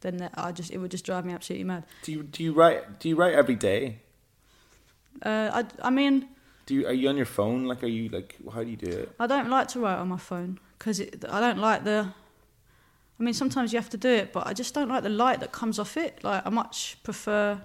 then I just it would just drive me absolutely mad. Do you do you write do you write every day? Uh, I I mean, Do you are you on your phone? Like are you like how do you do it? I don't like to write on my phone because I don't like the. I mean, sometimes you have to do it, but I just don't like the light that comes off it. Like I much prefer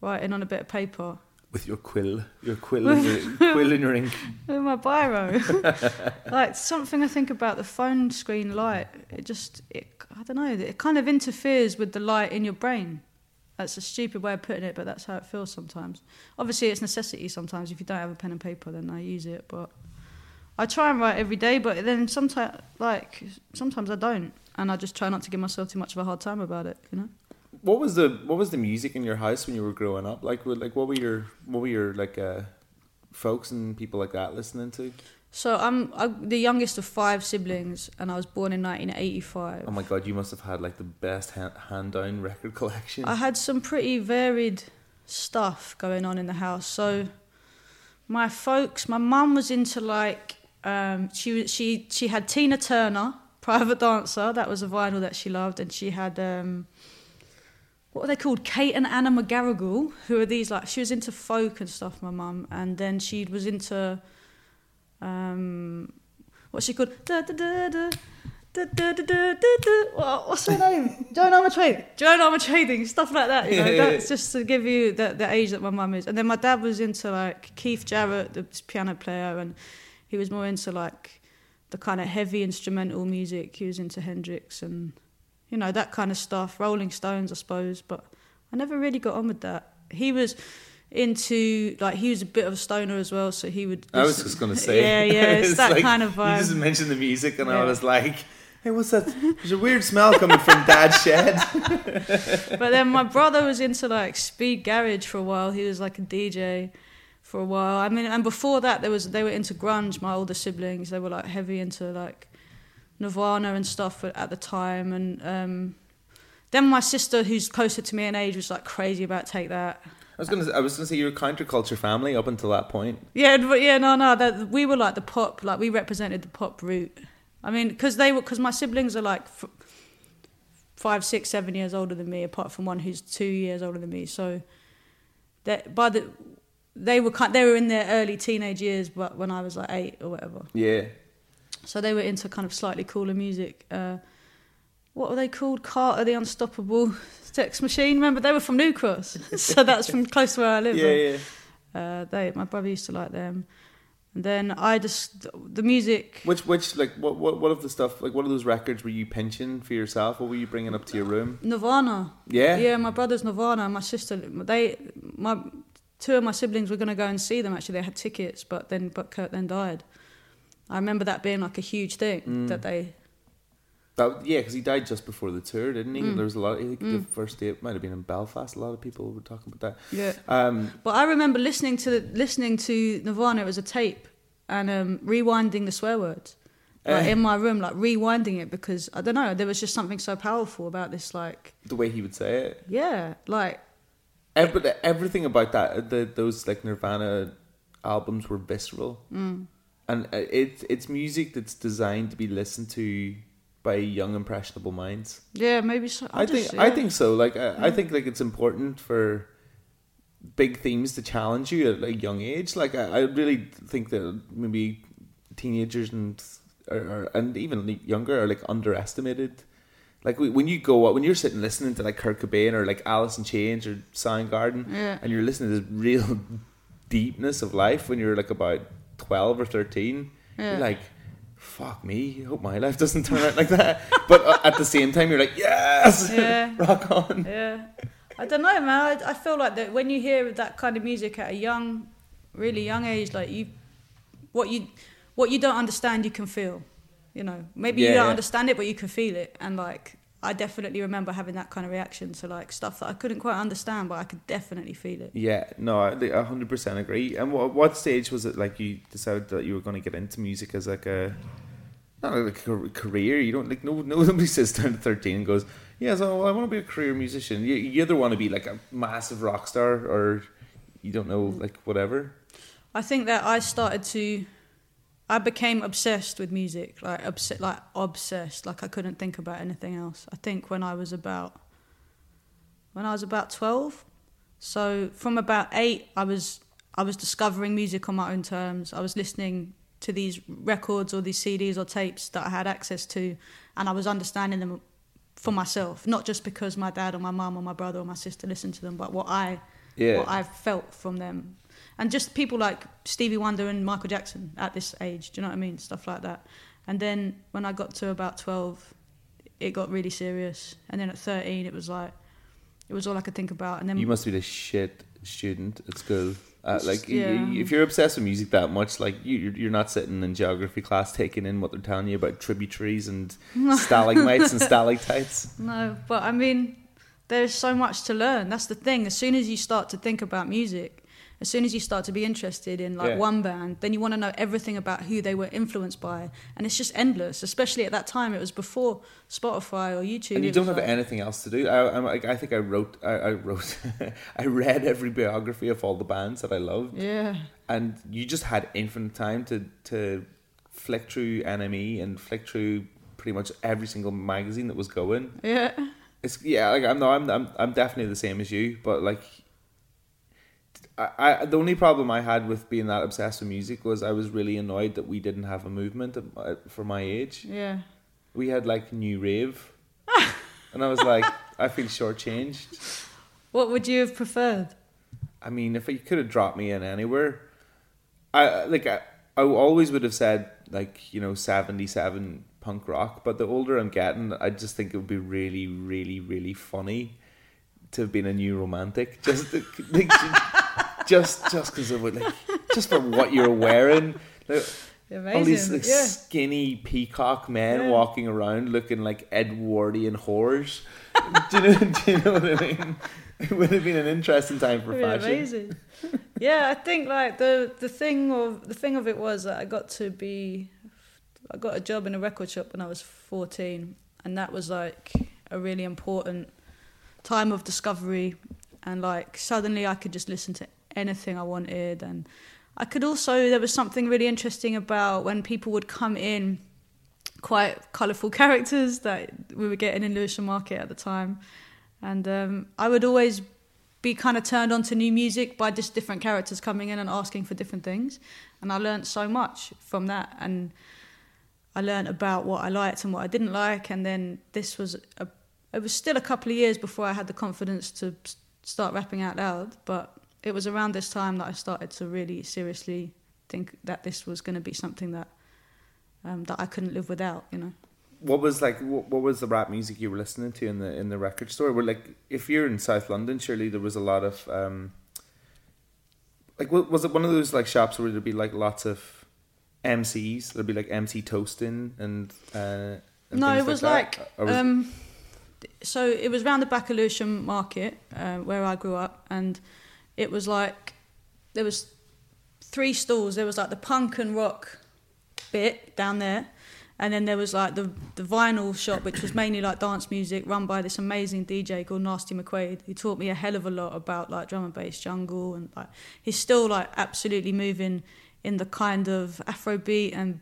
writing on a bit of paper With your quill, your quill, and your, *laughs* quill and your ink. with my biro. *laughs* like something I think about the phone screen light. It just, it, I don't know. It kind of interferes with the light in your brain. That's a stupid way of putting it, but that's how it feels sometimes. Obviously, it's necessity sometimes. If you don't have a pen and paper, then I use it. But I try and write every day, but then sometimes, like sometimes I don't, and I just try not to give myself too much of a hard time about it. You know. What was the what was the music in your house when you were growing up? Like what- like what were your what were your like uh, folks and people like that listening to? So I'm, I'm the youngest of five siblings, and I was born in 1985. Oh my god, you must have had like the best hand, hand down record collection. I had some pretty varied stuff going on in the house. So my folks, my mum was into like um, she was- she she had Tina Turner, Private Dancer. That was a vinyl that she loved, and she had um, what were they called? Kate and Anna McGarrigle, who are these like she was into folk and stuff. My mum, and then she was into um, what's she called? Da, da, da, da. What's her name? Joan Armatrading. Joan Armatrading, stuff like that. You know, Yeah, *laughs* yeah, that's just to give you the, the age that my mum is. And then my dad was into like Keith Jarrett, the piano player, and he was more into like the kind of heavy instrumental music. He was into Hendrix and you know that kind of stuff. Rolling Stones, I suppose. But I never really got on with that. He was into like he was a bit of a stoner as well, so he would. I was just gonna *laughs* say, yeah, yeah, *laughs* it's, that like, kind of vibe. You just mentioned the music, and I was like, "Hey, what's that? There's a weird smell coming from Dad's shed." *laughs* but then my brother was into like speed garage for a while. He was like a DJ for a while. I mean, and before that, there was they were into grunge. My older siblings, they were like heavy into like Nirvana and stuff at, at the time. And um, then my sister, who's closer to me in age, was like crazy about take that. I was gonna, I was gonna say you're a counterculture family up until that point. Yeah, but yeah, no, no. That we were like the pop, like we represented the pop route. I mean, because they were, because my siblings are like f- five, six, seven years older than me, apart from one who's two years older than me. So that by the they were kind, they were in their early teenage years, but when I was like eight or whatever. Yeah, So they were into kind of slightly cooler music. Uh, what were they called? Carter the Unstoppable *laughs* Sex Machine. Remember, they were from New Cross, *laughs* so that's from close to where I live. Yeah, yeah. Uh, they, my brother used to like them, and then I just the music. Which, which, like, what, what, what of the stuff? Like, what of those records were you pinching for yourself? What were you bringing up to your room? Nirvana. Yeah? Yeah, my brother's Nirvana my sister. They, my two of my siblings were going to go and see them. Actually, they had tickets, but then but Kurt then died. I remember that being like a huge thing Mm. that they. That, yeah, because he died just before the tour, didn't he? Mm. There was a lot. I think the Mm. first date might have been in Belfast. A lot of people were talking about that. Yeah. Um, But I remember listening to listening to Nirvana as a tape and um, rewinding the swear words. Like Eh. in my room, like rewinding it because I don't know, there was just something so powerful about this. Like, the way he would say it. yeah, like Ev- but everything about that, the, those like Nirvana albums were visceral, Mm. and uh, it's it's music that's designed to be listened to by young impressionable minds. yeah, maybe. So, I just- think I yeah. think so. Like I, I think like it's important for big themes to challenge you at a young age. Like I, I really think that maybe teenagers and or, or, and even younger are like underestimated. Like when you go out, when you're sitting listening to like Kurt Cobain or like Alice in Chains or Soundgarden, Yeah. and you're listening to this real *laughs* deepness of life when you're like about twelve or thirteen, Yeah. you're like, "Fuck me! I hope my life doesn't turn out like that." *laughs* But uh, at the same time, you're like, "Yes, Yeah. *laughs* rock on." Yeah, I don't know, man. I, I feel like that when you hear that kind of music at a young, really young age, like you, what you, what you don't understand, you can feel. You know, maybe Yeah, you don't yeah. understand it, but you can feel it. And like, I definitely remember having that kind of reaction to like stuff that I couldn't quite understand, but I could definitely feel it. Yeah, no, I hundred percent agree. And what what stage was it like you decided that you were going to get into music as like a not like a career? You don't like no no *laughs* nobody sits down at thirteen and goes, yeah, so I want to be a career musician. You, you either want to be like a massive rock star or you don't know like whatever. I think that I started to, I became obsessed with music, like obs- like obsessed, like I couldn't think about anything else. I think when I was about, when I was about twelve, so from about eight, I was I was discovering music on my own terms. I was listening to these records or these CDs or tapes that I had access to, and I was understanding them for myself, not just because my dad or my mum or my brother or my sister listened to them, but what I Yeah. what I felt from them. And just people like Stevie Wonder and Michael Jackson at this age, do you know what I mean? Stuff like that. And then when I got to about 12, it got really serious. And then at 13, it was like, it was all I could think about. And then You must be the shit student at school. Uh, like just- y- y- yeah. if you're obsessed with music that much, like you, you're not sitting in geography class taking in what they're telling you about tributaries and *laughs* stalagmites and stalactites. No, but I mean, there's so much to learn. That's the thing. As soon as you start to think about music, as soon as you start to be interested in like Yeah. one band, then you want to know everything about who they were influenced by, and it's just endless. Especially at that time, it was before Spotify or YouTube. And you don't have like- anything else to do. I, I'm like, I think I wrote, I, I wrote, *laughs* I read every biography of all the bands that I loved. Yeah. And you just had infinite time to to flick through NME and flick through pretty much every single magazine that was going. Yeah. It's yeah, like I'm no, I'm I'm I'm definitely the same as you, but like. I, I the only problem I had with being that obsessed with music was I was really annoyed that we didn't have a movement uh, for my age. Yeah. We had like new rave, *laughs* and I was like, I feel shortchanged. What would you have preferred? I mean, if you could have dropped me in anywhere, I like I, I always would have said like you know seventy seven punk rock. But the older I'm getting, I just think it would be really, really, really funny to have been a new romantic, just *laughs* like, just just because of what, like just for what you're wearing. Like, all these like yeah. skinny peacock men Yeah. walking around looking like Edwardian whores. do, you know, *laughs* do you know what I mean? It would have been an interesting time for fashion. amazing. yeah, I think like the the thing of the thing of it was that I got to be, I got a job in a record shop when I was fourteen, and that was like a really important time of discovery, and like suddenly I could just listen to anything I wanted, and I could also there was something really interesting about when people would come in, quite colourful *laughs* characters that we were getting in Lewisham Market at the time, and um, I would always be kind of turned on to new music by just different characters coming in and asking for different things. And I learned so much from that. And I learned about what I liked and what I didn't like. And then this was, a, it was still a couple of years before I had the confidence to start rapping out loud. But it was around this time that I started to really seriously think that this was going to be something that, um, that I couldn't live without, you know. What was like? What, what was the rap music you were listening to in the in the record store? Were like, if you're in South London, surely there was a lot of um, like, was it one of those like shops where there'd be like lots of MCs? There'd be like MC Toasting and. Uh, and no, it was that? like, was- um, so it was round the back Market uh, where I grew up, and it was like there was three stalls. There was like the punk and rock bit down there, and then there was like the the vinyl shop, which was mainly like dance music, run by this amazing DJ called Nasty McQuaid. He taught me a hell of a lot about like drum and bass, jungle, and like he's still like absolutely moving in the kind of Afrobeat and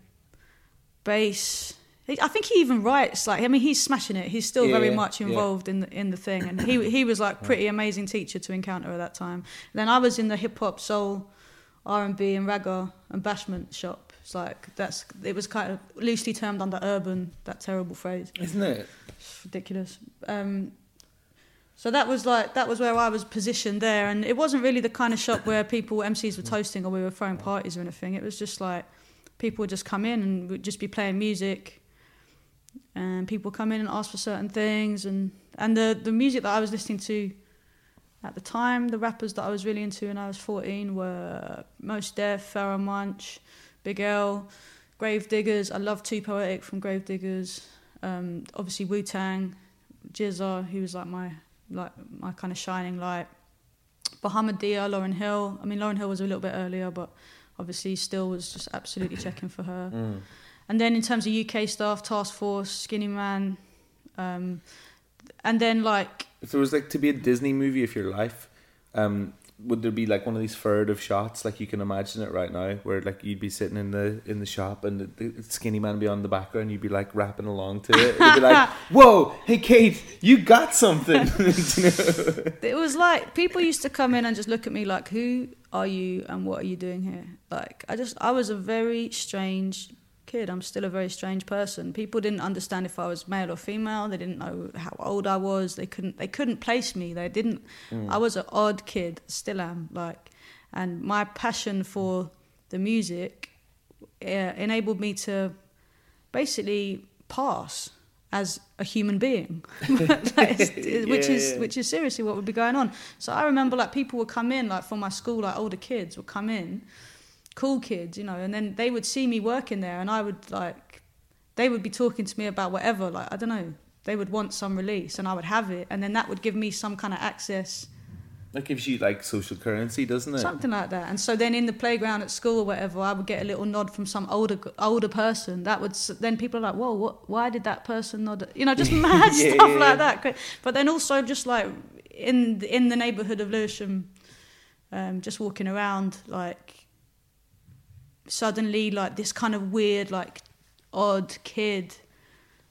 bass. I think he even writes like I mean he's smashing it. He's still Yeah, very yeah, much yeah. involved in the in the thing, and he he was like pretty amazing teacher to encounter at that time. then I was in the hip hop, soul, R and B, and ragga and bashment shop. It's like that's it was kind of loosely termed under urban. That terrible phrase, Isn't it? It's ridiculous. Um, so that was like that was where I was positioned there, and it wasn't really the kind of shop where people MCs were toasting or we were throwing parties or anything. It was just like people would just come in and would just be playing music, and people come in and ask for certain things, and and the the music that I was listening to at the time, the rappers that I was really into when I was 14 were Mos Def, Pharoahe Monch, Big L, Gravediggaz. I love Too Poetic from Gravediggaz. Um, obviously Wu Tang, GZA, he was like my like my kind of shining light. Bahamadia, Lauryn Hill. I mean, Lauryn Hill was a little bit earlier, but obviously still was just absolutely checking for her. Mm. And then in terms of UK stuff, Task Force, Skinnyman, um, and then like If there was like to be a Disney movie of your life, um, would there be like one of these furtive shots like you can imagine it right now, where like you'd be sitting in the in the shop and the, the skinny man would be on the background, you'd be like rapping along to it, you'd be like, *laughs* "Whoa, hey Kate, you got something." *laughs* *laughs* It was like people used to come in and just look at me like, "Who are you and what are you doing here?" Like I just I was a very strange kid. I'm still a very strange person. People didn't understand if I was male or female. They didn't know how old I was. They couldn't they couldn't place me. They didn't. Mm. I was an odd kid. Still am. Like, and my passion for the music uh, enabled me to basically pass as a human being, *laughs* is- *laughs* which Yeah, is yeah. which is seriously what would be going on. So I remember like people would come in like from my school, like older kids would come in, cool kids, you know, and then they would see me working there, and I would like, they would be talking to me about whatever, like I don't know, they would want some release, and I would have it, and then that would give me some kind of access. that gives you like social currency, doesn't it? Something like that, and so then in the playground at school or whatever, I would get a little nod from some older older person. That would then people are like, "Whoa, what? Why did that person nod?" You know, just *laughs* mad Yeah, stuff yeah, like yeah. that. But then also just like in the, in the neighbourhood of Lewisham, um, just walking around, like suddenly like this kind of weird, like odd kid.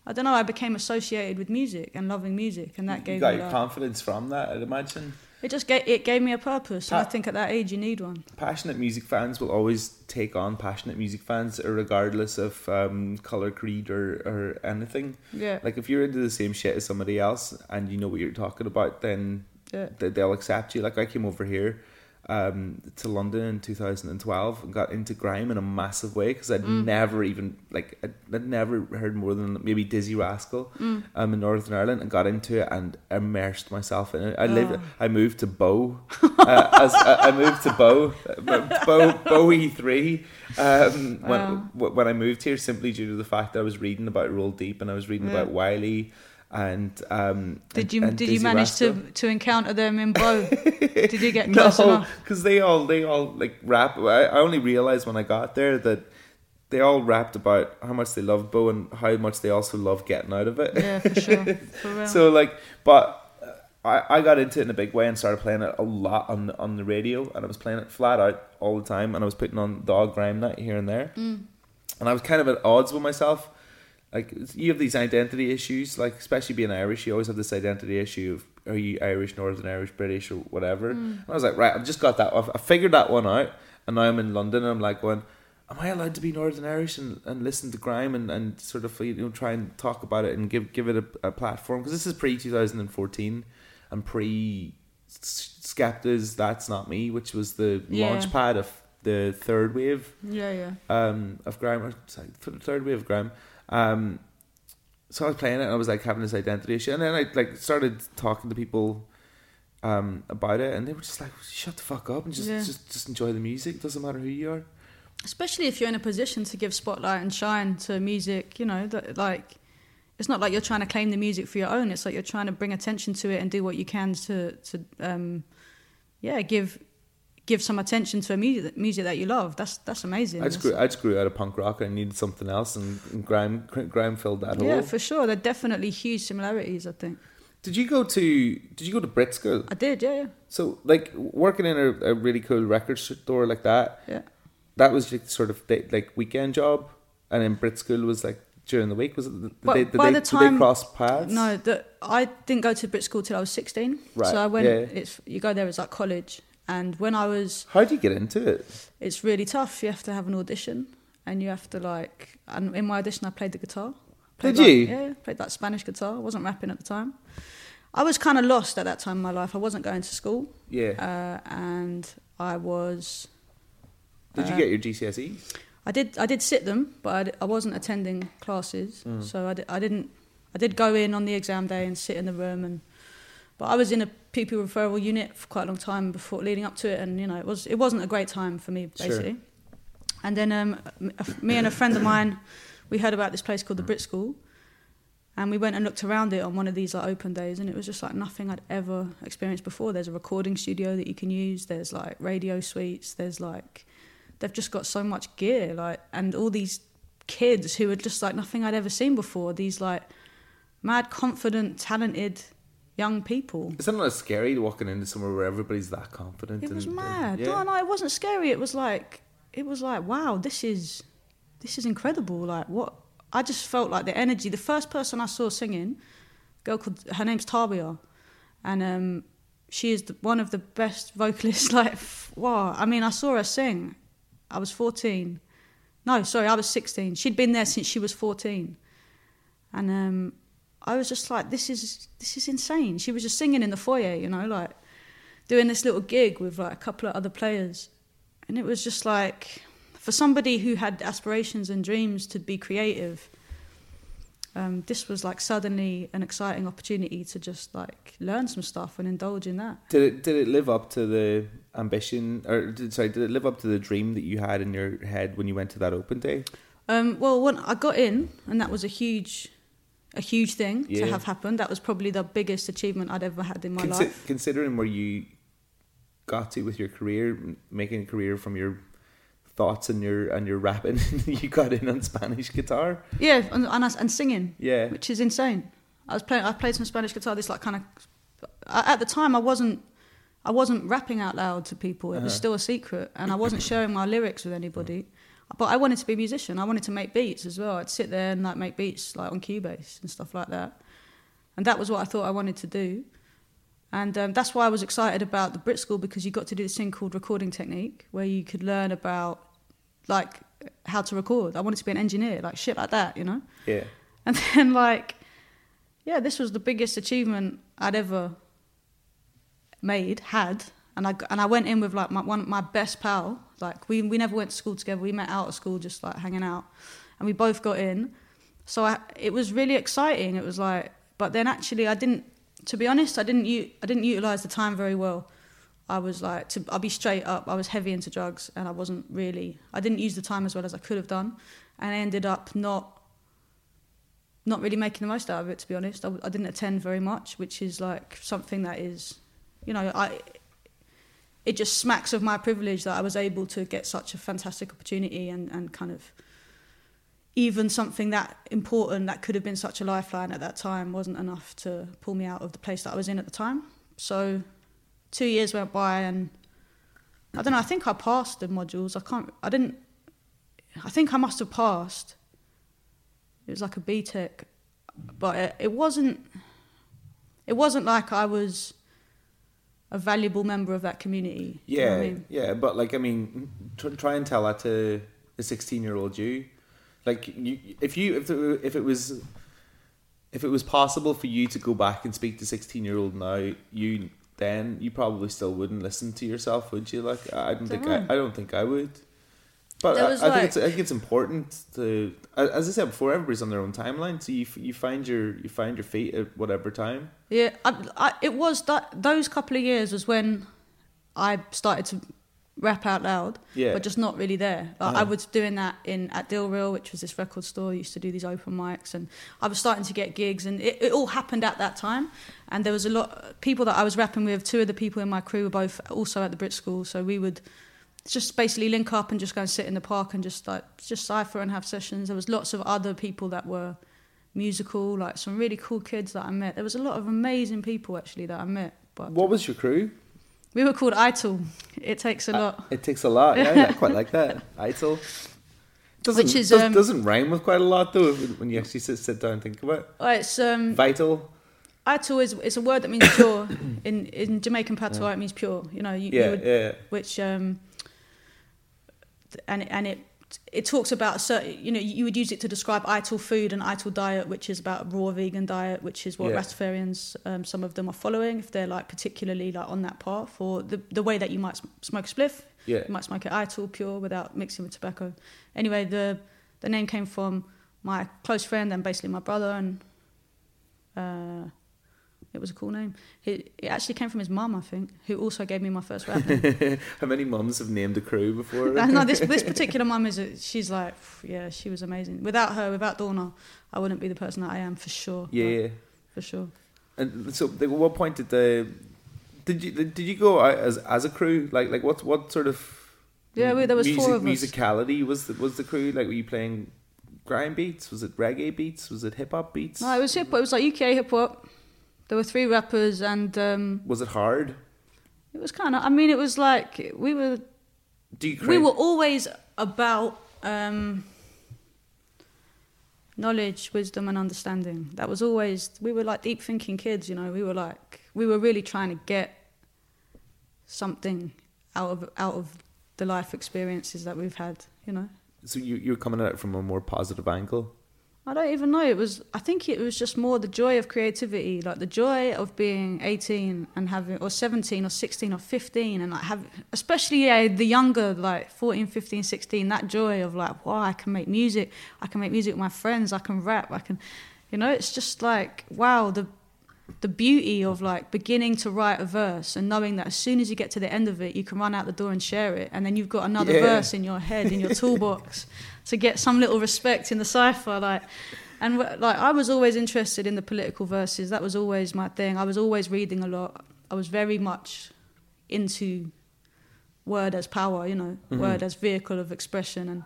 I don't know. I became associated with music and loving music, and that You gave got me your confidence from that, I'd imagine. it just gave it gave me a purpose, and I think at that age you need one. passionate music fans will always take on passionate music fans regardless of um, color creed or, or anything Yeah. like if you're into the same shit as somebody else and you know what you're talking about then Yeah. they'll accept you like i came over here um, to London in 2012 and got into grime in a massive way because I'd Mm. never even like I'd, I'd never heard more than maybe Dizzee Rascal Mm. um, in Northern Ireland and got into it and immersed myself in it. I lived. Oh. I moved to Bow. *laughs* uh, as I I moved to Bow, Bow Bowie three. Um, when Wow. w- when I moved here, simply due to the fact that I was reading about Roll Deep and I was reading Yeah. about Wiley. And um, Did you and did you manage Rascal. to to encounter them in Bow? *laughs* did you get No, close enough? because they all they all like rap. I, I only realized when I got there that they all rapped about how much they love Bow and how much they also love getting out of it. Yeah, for sure. For *laughs* real. so like, but I I got into it in a big way and started playing it a lot on the, on the radio, and I was playing it flat out all the time, and I was putting on dog grime night here and there, Mm. and I was kind of at odds with myself. Like you have these identity issues, like especially being Irish, you always have this identity issue of are you Irish, Northern Irish, British, or whatever. Mm. And I was like, right, I've just got that. I've, I figured that one out, and now I'm in London, and I'm like going, am I allowed to be Northern Irish and, and listen to grime and, and sort of you know try and talk about it and give give it a, a platform because this is pre 2014 and pre Skepta's That's Not Me, which was the Yeah. launch pad of the third wave Yeah, yeah. um, of grime, or sorry, th- third wave of grime. Um, so I was playing it, and I was like having this identity issue, and then I like started talking to people um, about it, and they were just like, "Shut the fuck up and just Yeah. just just enjoy the music. It doesn't matter who you are." especially if you're in a position to give spotlight and shine to music you know that like it's not like you're trying to claim the music for your own it's like you're trying to bring attention to it and do what you can to to um yeah give give some attention to a music music that you love that's that's amazing I just grew, I just grew out of punk rock, and I needed something else, and, and grime grime filled that hole. yeah for sure there are definitely huge similarities i think Did you go to Did you go to Brit school? i did yeah yeah So like working in a, a really cool record store like that. Yeah. That was like sort of day, like weekend job, and then Brit school was like during the week. Was it? Did But they, did by they, the did they time cross paths? No, the, I didn't go to Brit school till I was sixteen. Right, So I went. yeah. It's you go there as like college, and when I was, How do you get into it? it's really tough. You have to have an audition, and you have to like. And in my audition, I played the guitar. Played Did like- you? Yeah, played that Spanish guitar. I wasn't rapping at the time. I was kind of lost at that time in my life. I wasn't going to school. Yeah. Uh, and I was. Did you uh, get your GCSEs? I did. I did sit them, but I wasn't attending classes, Mm. so I, di- I didn't. I did go in on the exam day and sit in the room, and but I was in a pupil referral unit for quite a long time before leading up to it, and you know it was it wasn't a great time for me Sure. basically. And then um, me and a friend of mine, we heard about this place called the Brit School, and we went and looked around it on one of these like open days, and it was just like nothing I'd ever experienced before. There's a recording studio that you can use. There's like radio suites. There's like they've just got so much gear, like, and all these kids who are just like nothing I'd ever seen before. These like mad, confident, talented young people. Is that not scary walking into somewhere where everybody's that confident? It was and- mad. yeah. No, no, it wasn't scary. It was like it was like wow, this is this is incredible. Like what I just felt like the energy. The first person I saw singing, girl called her name's Tabia, and um, she is the, one of the best *laughs* vocalists. Like wow, I mean, I saw her sing. I was fourteen. No, sorry, I was sixteen. She'd been there since she was fourteen, and um, I was just like, this is this is insane. She was just singing in the foyer, you know, like doing this little gig with like a couple of other players, and it was just like for somebody who had aspirations and dreams to be creative. Um, this was like suddenly an exciting opportunity to just like learn some stuff and indulge in that. Did it did it live up to the ambition or did, sorry did it live up to the dream that you had in your head when you went to that open day? Um, well, when I got in, and that was a huge, a huge thing Yeah. to have happened. That was probably the biggest achievement I'd ever had in my Consi- life. Considering where you got to with your career, making a career from your thoughts and your and your rapping, *laughs* you got in on Spanish guitar. Yeah, and and, I- and singing. Yeah. which is insane. I was playing. I played some Spanish guitar. This like kind of. At the time, I wasn't. I wasn't rapping out loud to people. It was Uh-huh. still a secret, and I wasn't *clears throat* sharing my lyrics with anybody. But I wanted to be a musician. I wanted to make beats as well. I'd sit there and like make beats like on Cubase and stuff like that. And that was what I thought I wanted to do. And um, that's why I was excited about the Brit School because you got to do this thing called recording technique, where you could learn about like how to record. I wanted to be an engineer, like shit like that, you know. Yeah. And *laughs* then like, yeah, this was the biggest achievement I'd ever made, had, and I and I went in with like my one my best pal. Like we we never went to school together. We met out of school just like hanging out, and we both got in. So I, it was really exciting. It was like, but then actually I didn't. To be honest, I didn't I didn't utilize the time very well. I was like, to, I'll be straight up. I was heavy into drugs, and I wasn't really. I didn't use the time as well as I could have done, and I ended up not not really making the most out of it. To be honest, I, I didn't attend very much, which is like something that is, you know, I. It just smacks of my privilege that I was able to get such a fantastic opportunity and, and kind of even something that important that could have been such a lifeline at that time wasn't enough to pull me out of the place that I was in at the time. So two years went by and I don't know, I think I passed the modules. I can't I didn't I think I must have passed. It was like a BTEC. But it, it wasn't it wasn't like I was a valuable member of that community. Do you know Yeah, I mean? yeah, but like I mean, tr- try and tell that to a sixteen-year-old you. Like you, if you if it, if it was if it was possible for you to go back and speak to sixteen-year-old now, you then you probably still wouldn't listen to yourself, would you? Like I don't think I. I don't think I would. But I, I think it's I think it's important to as I said before, everybody's on their own timeline, so you you find your you find your feet at whatever time. Yeah, I, I, it was that those couple of years was when I started to rap out loud, Yeah. but just not really there. Like. I was doing that in at Deal Real, which was this record store. used to do these open mics, and I was starting to get gigs, and it, it all happened at that time. And there was a lot people that I was rapping with. Two of the people in my crew were both also at the Brit School, so we would just basically link up and just go and sit in the park and just like just cipher and have sessions. There was lots of other people that were musical, like some really cool kids that I met. There was a lot of amazing people actually that I met. But What was your crew? we were called Ital. It takes a lot. It takes a lot. Yeah, I quite like that. *laughs* Eitel. Doesn't, Which is, does, um, doesn't rhyme with quite a lot though when you actually sit, sit down and think about it. Oh, it's um, Vital. Ital is it's a word that means *coughs* pure. in in Jamaican patois, it means pure. You know, you, you Yeah, would, yeah. Which um, and and it it talks about certain, you know, you would use it to describe ital food and ital diet, which is about a raw vegan diet, which is what Yeah. Rastafarians, um, some of them are following, if they're like particularly like on that path, or the the way that you might smoke a spliff, Yeah. you might smoke it ital pure without mixing with tobacco. Anyway, the the name came from my close friend and basically my brother, and uh, it was a cool name. It, it actually came from his mum, I think, who also gave me my first rap name. *laughs* How many mums have named a crew before? *laughs* Uh, no, this this particular mum is a, she's like yeah, she was amazing. Without her, without Donna, I wouldn't be the person that I am for sure. Yeah, Like, for sure. And so, at what point did the did you did you go out as as a crew? Like like what what sort of Yeah, we- there was music, four of us. musicality was the, was the crew? Like were you playing grime beats? Was it reggae beats? Was it hip hop beats? No, it was hip. Hop. It was like UK hip hop. There were three rappers, and um, Was it hard? it was kind of. I mean, it was like we were. Do you we were always about um, knowledge, wisdom, and understanding. That was always. We were like deep thinking kids, you know. We were like we were really trying to get something out of out of the life experiences that we've had, you know. So you you're coming at it from a more positive angle. I don't even know. It was. I think it was just more the joy of creativity, like the joy of being eighteen and having, or seventeen, or sixteen, or fifteen, and like have, especially yeah, the younger, like 14, 15, 16, That joy of like, wow, I can make music. I can make music with my friends. I can rap. I can, you know. It's just like wow, the the beauty of like beginning to write a verse and knowing that as soon as you get to the end of it, you can run out the door and share it, and then you've got another Yeah. verse in your head in your toolbox *laughs* to get some little respect in the cipher, like. And like I was always interested in the political verses. That was always my thing. I was always reading a lot. I was very much into word as power, you know, Mhm. word as vehicle of expression. And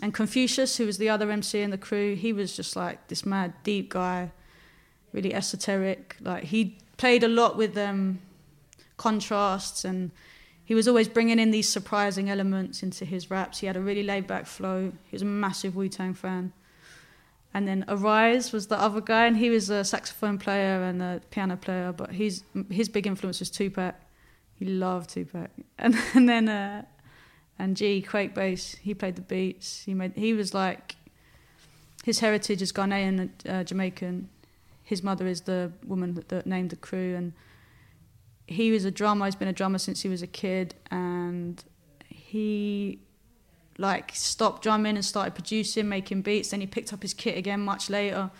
and Confucius, who was the other MC in the crew, he was just like this mad deep guy, really esoteric. Like he played a lot with um, contrasts, and he was always bringing in these surprising elements into his raps. He had a really laid back flow. He was a massive Wu Tang fan. And then Arise was the other guy, and he was a saxophone player and a piano player, but he's, his big influence was Tupac. He loved Tupac. And, *laughs* and then, uh, and G, Kwake Bass, he played the beats. He made, he was like, his heritage is Ghanaian, and uh, Jamaican. His mother is the woman that, that named the crew, and he was a drummer. He's been a drummer since he was a kid, and he like stopped drumming and started producing, making beats. Then he picked up his kit again much later.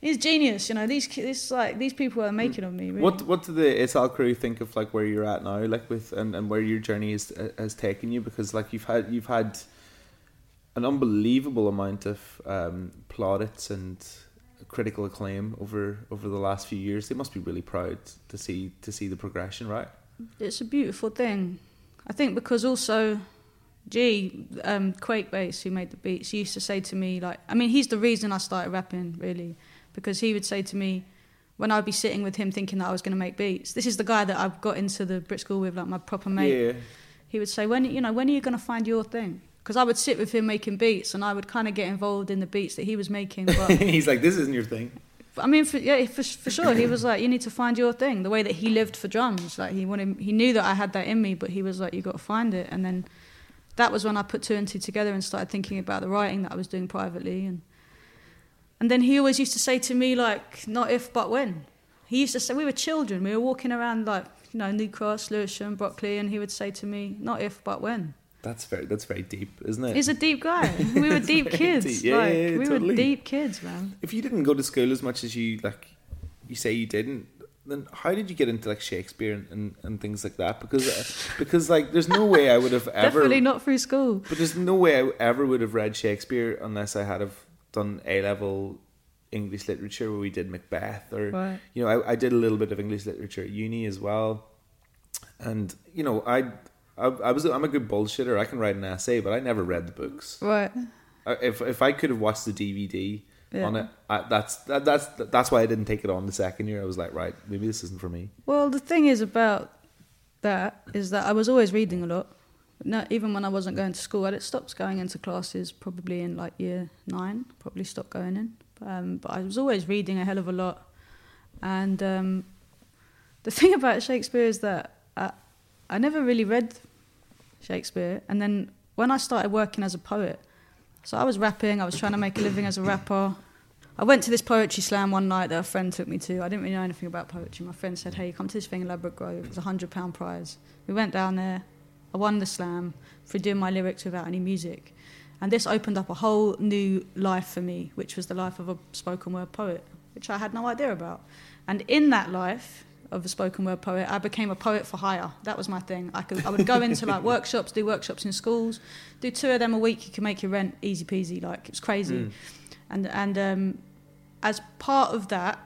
He's genius, you know. These this like these people are making of me. Really. What what do the Ital crew think of like where you're at now, like with and, and where your journey is, has taken you? Because like you've had you've had an unbelievable amount of um, plaudits and critical acclaim over over the last few years. They must be really proud to see to see the progression, right? it's a beautiful thing. I think because also, gee, um, Kwake Bass, who made the beats, he used to say to me, like, I mean, he's the reason I started rapping, really, because he would say to me, when I'd be sitting with him thinking that I was going to make beats, this is the guy that I've got into the Brit school with, like my proper mate. Yeah. He would say, when you know, when are you going to find your thing? Because I would sit with him making beats, and I would kind of get involved in the beats that he was making. But *laughs* He's like, this isn't your thing. I mean, for, yeah, for, for sure. He was like, you need to find your thing. The way that he lived for drums, like he wanted, he knew that I had that in me, but he was like, you got to find it. And then that was when I put two and two together and started thinking about the writing that I was doing privately. And and then he always used to say to me like, not if but when. He used to say we were children. We were walking around like you know New Cross, Lewisham, Brockley, and he would say to me, not if but when. That's very that's very deep, isn't it? He's a deep guy. *laughs* We were deep kids. deep. Yeah, like, yeah, yeah, we totally. were deep kids, man. If you didn't go to school as much as you like, you say you didn't, then how did you get into like Shakespeare and, and, and things like that? Because uh, *laughs* because like there's no way I would have ever Definitely not through school. But there's no way I ever would have read Shakespeare unless I had have done A level English literature where we did Macbeth or Right. you know I, I did a little bit of English literature at uni as well, and you know I. I, I was I'm a good bullshitter. I can write an essay, but I never read the books. Right. I- If if I could have watched the DVD Yeah. on it, I, that's that, that's that's why I didn't take it on the second year. I was like, right, maybe this isn't for me. Well, the thing is about that is that I was always reading a lot. No, even when I wasn't going to school, I stopped going into classes probably in like year nine. Probably stopped going in, um, but I was always reading a hell of a lot. And um, the *laughs* thing about Shakespeare is that I, I never really read Shakespeare, and then when I started working as a poet, so I was rapping. I was trying to make a living as a rapper. I went to this poetry slam one night that a friend took me to. I didn't really know anything about poetry. My friend said, "Hey, come to this thing in Ladbroke Grove. It's a hundred pound prize." We went down there. I won the slam for doing my lyrics without any music, and this opened up a whole new life for me, which was the life of a spoken word poet, which I had no idea about. And in that life of a spoken word poet, I became a poet for hire. That was my thing. I could I would go into like *laughs* workshops, do workshops in schools, do two of them a week. You could make your rent easy peasy. Like it was crazy Mm. and and um, as part of that,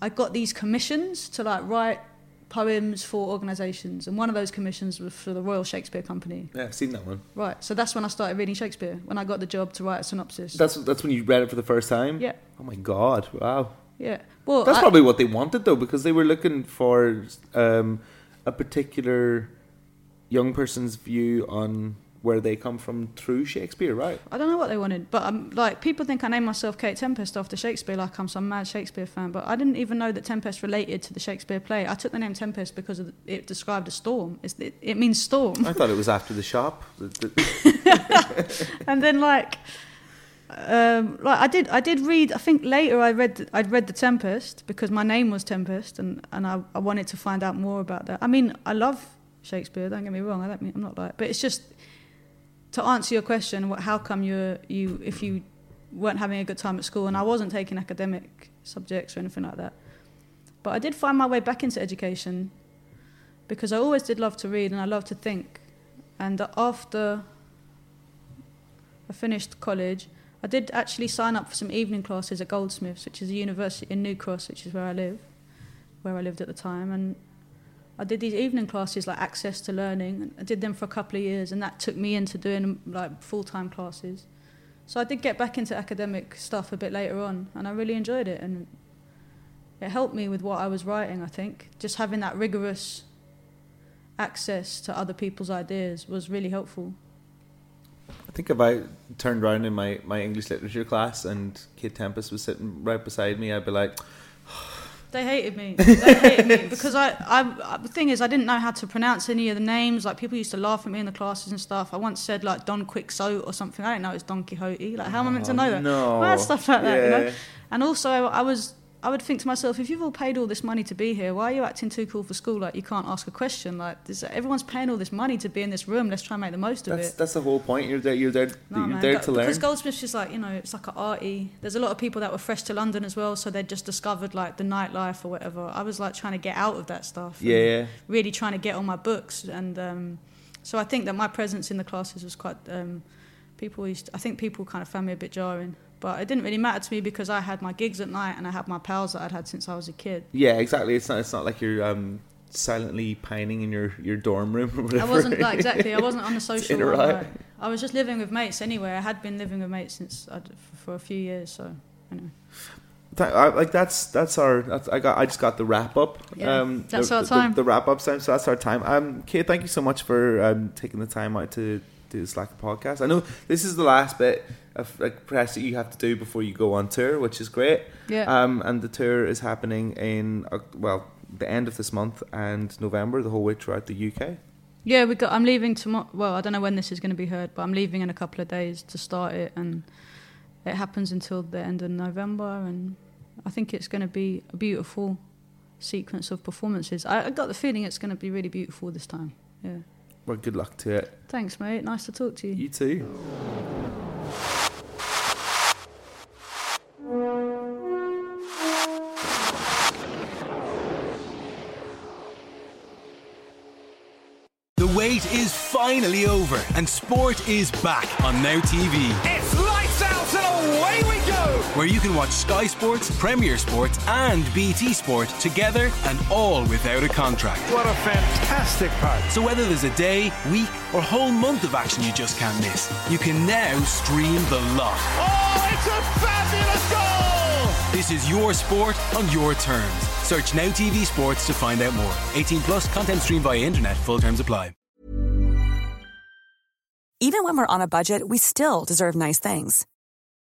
I got these commissions to like write poems for organisations, and one of those commissions was for the Royal Shakespeare Company. Yeah, I've seen that one. Right, so that's when I started reading Shakespeare. When I got the job to write a synopsis. That's that's when you read it for the first time. Yeah. Oh my god! Wow. Yeah. Well, That's I- probably what they wanted though, because they were looking for um, a particular young person's view on where they come from through Shakespeare, right? I don't know what they wanted, but um, like people think I named myself Kate Tempest after Shakespeare, like I'm some mad Shakespeare fan. But I didn't even know that Tempest related to the Shakespeare play. I took the name Tempest because of the, it described a storm. It's, it, it means storm. I thought it was after the shop. *laughs* And then like um, like I did I did read I think later I read I'd read the Tempest because my name was Tempest and, and I, I wanted to find out more about that. I mean I love Shakespeare don't get me wrong I don't mean I'm not like but it's just to answer your question what how come you you if you weren't having a good time at school and I wasn't taking academic subjects or anything like that but I did find my way back into education because I always did love to read and I love to think and after I finished college, I did actually sign up for some evening classes at Goldsmiths, which is a university in New Cross, which is where I live, where I lived at the time. And I did these evening classes like access to learning. And I did them for a couple of years, and that took me into doing like full time classes. So I did get back into academic stuff a bit later on, and I really enjoyed it. And it helped me with what I was writing. I think just having that rigorous access to other people's ideas was really helpful. I think if I turned around in my, my English literature class and Kate Tempest was sitting right beside me, I'd be like, They hated me. They hated me *laughs* because I, I. The thing is, I didn't know how to pronounce any of the names. Like people used to laugh at me in the classes and stuff. I once said like Don Quixote or something. I didn't know it's Don Quixote. Like how am I meant to oh, know that? no. Stuff like that, you know. And also, I was I would think to myself, if you've all paid all this money to be here, why are you acting too cool for school? Like you can't ask a question. Like this, everyone's paying all this money to be in this room. Let's try and make the most of That's it. that's the whole point. You're there. You're there. No, you're man, there to learn. Because Goldsmiths is like, you know, it's like an arty. There's a lot of people that were fresh to London as well, so they just discovered like the nightlife or whatever. I was like trying to get out of that stuff. Yeah, yeah. Really trying to get on my books, and um, so I think that my presence in the classes was quite. Um, people used. I think people kind of found me a bit jarring, but it didn't really matter to me because I had my gigs at night and I had my pals that I'd had since I was a kid. Yeah, exactly. It's not. It's not like you're um, silently pining in your, your dorm room or whatever. I wasn't like exactly. I wasn't on the *laughs* social. one, like, I was just living with mates anyway. I had been living with mates since I'd, for a few years. So anyway. Th- I, like that's that's our that's, I got I just got the wrap up. Yeah, um, that's the, our the- time. The, wrap up time. So that's our time. Um, Kate, thank you so much for um, taking the time out to do the Slacker podcast. I know this is the last bit of like press that you have to do before you go on tour, which is great. Yeah. Um, and the tour is happening in uh, well the end of this month and November, the whole way throughout the UK. Yeah, we got. I'm leaving tomorrow. Well, I don't know when this is going to be heard, but I'm leaving in a couple of days to start it, and it happens until the end of November, and I think it's going to be a beautiful sequence of performances. I, I got the feeling it's going to be really beautiful this time. Yeah. Well, good luck to it. Thanks, mate. Nice to talk to you. You too. The wait is finally over and sport is back on Now TV. It's lights Where you can watch Sky Sports, Premier Sports, and BT Sport together and all without a contract. What a fantastic part. So whether there's a day, week, or whole month of action you just can't miss, you can now stream the lot. Oh, it's a fabulous goal. This is your sport on your terms. Search Now TV Sports to find out more. 18 plus content streamed via internet. Full terms apply. Even when we're on a budget, we still deserve nice things.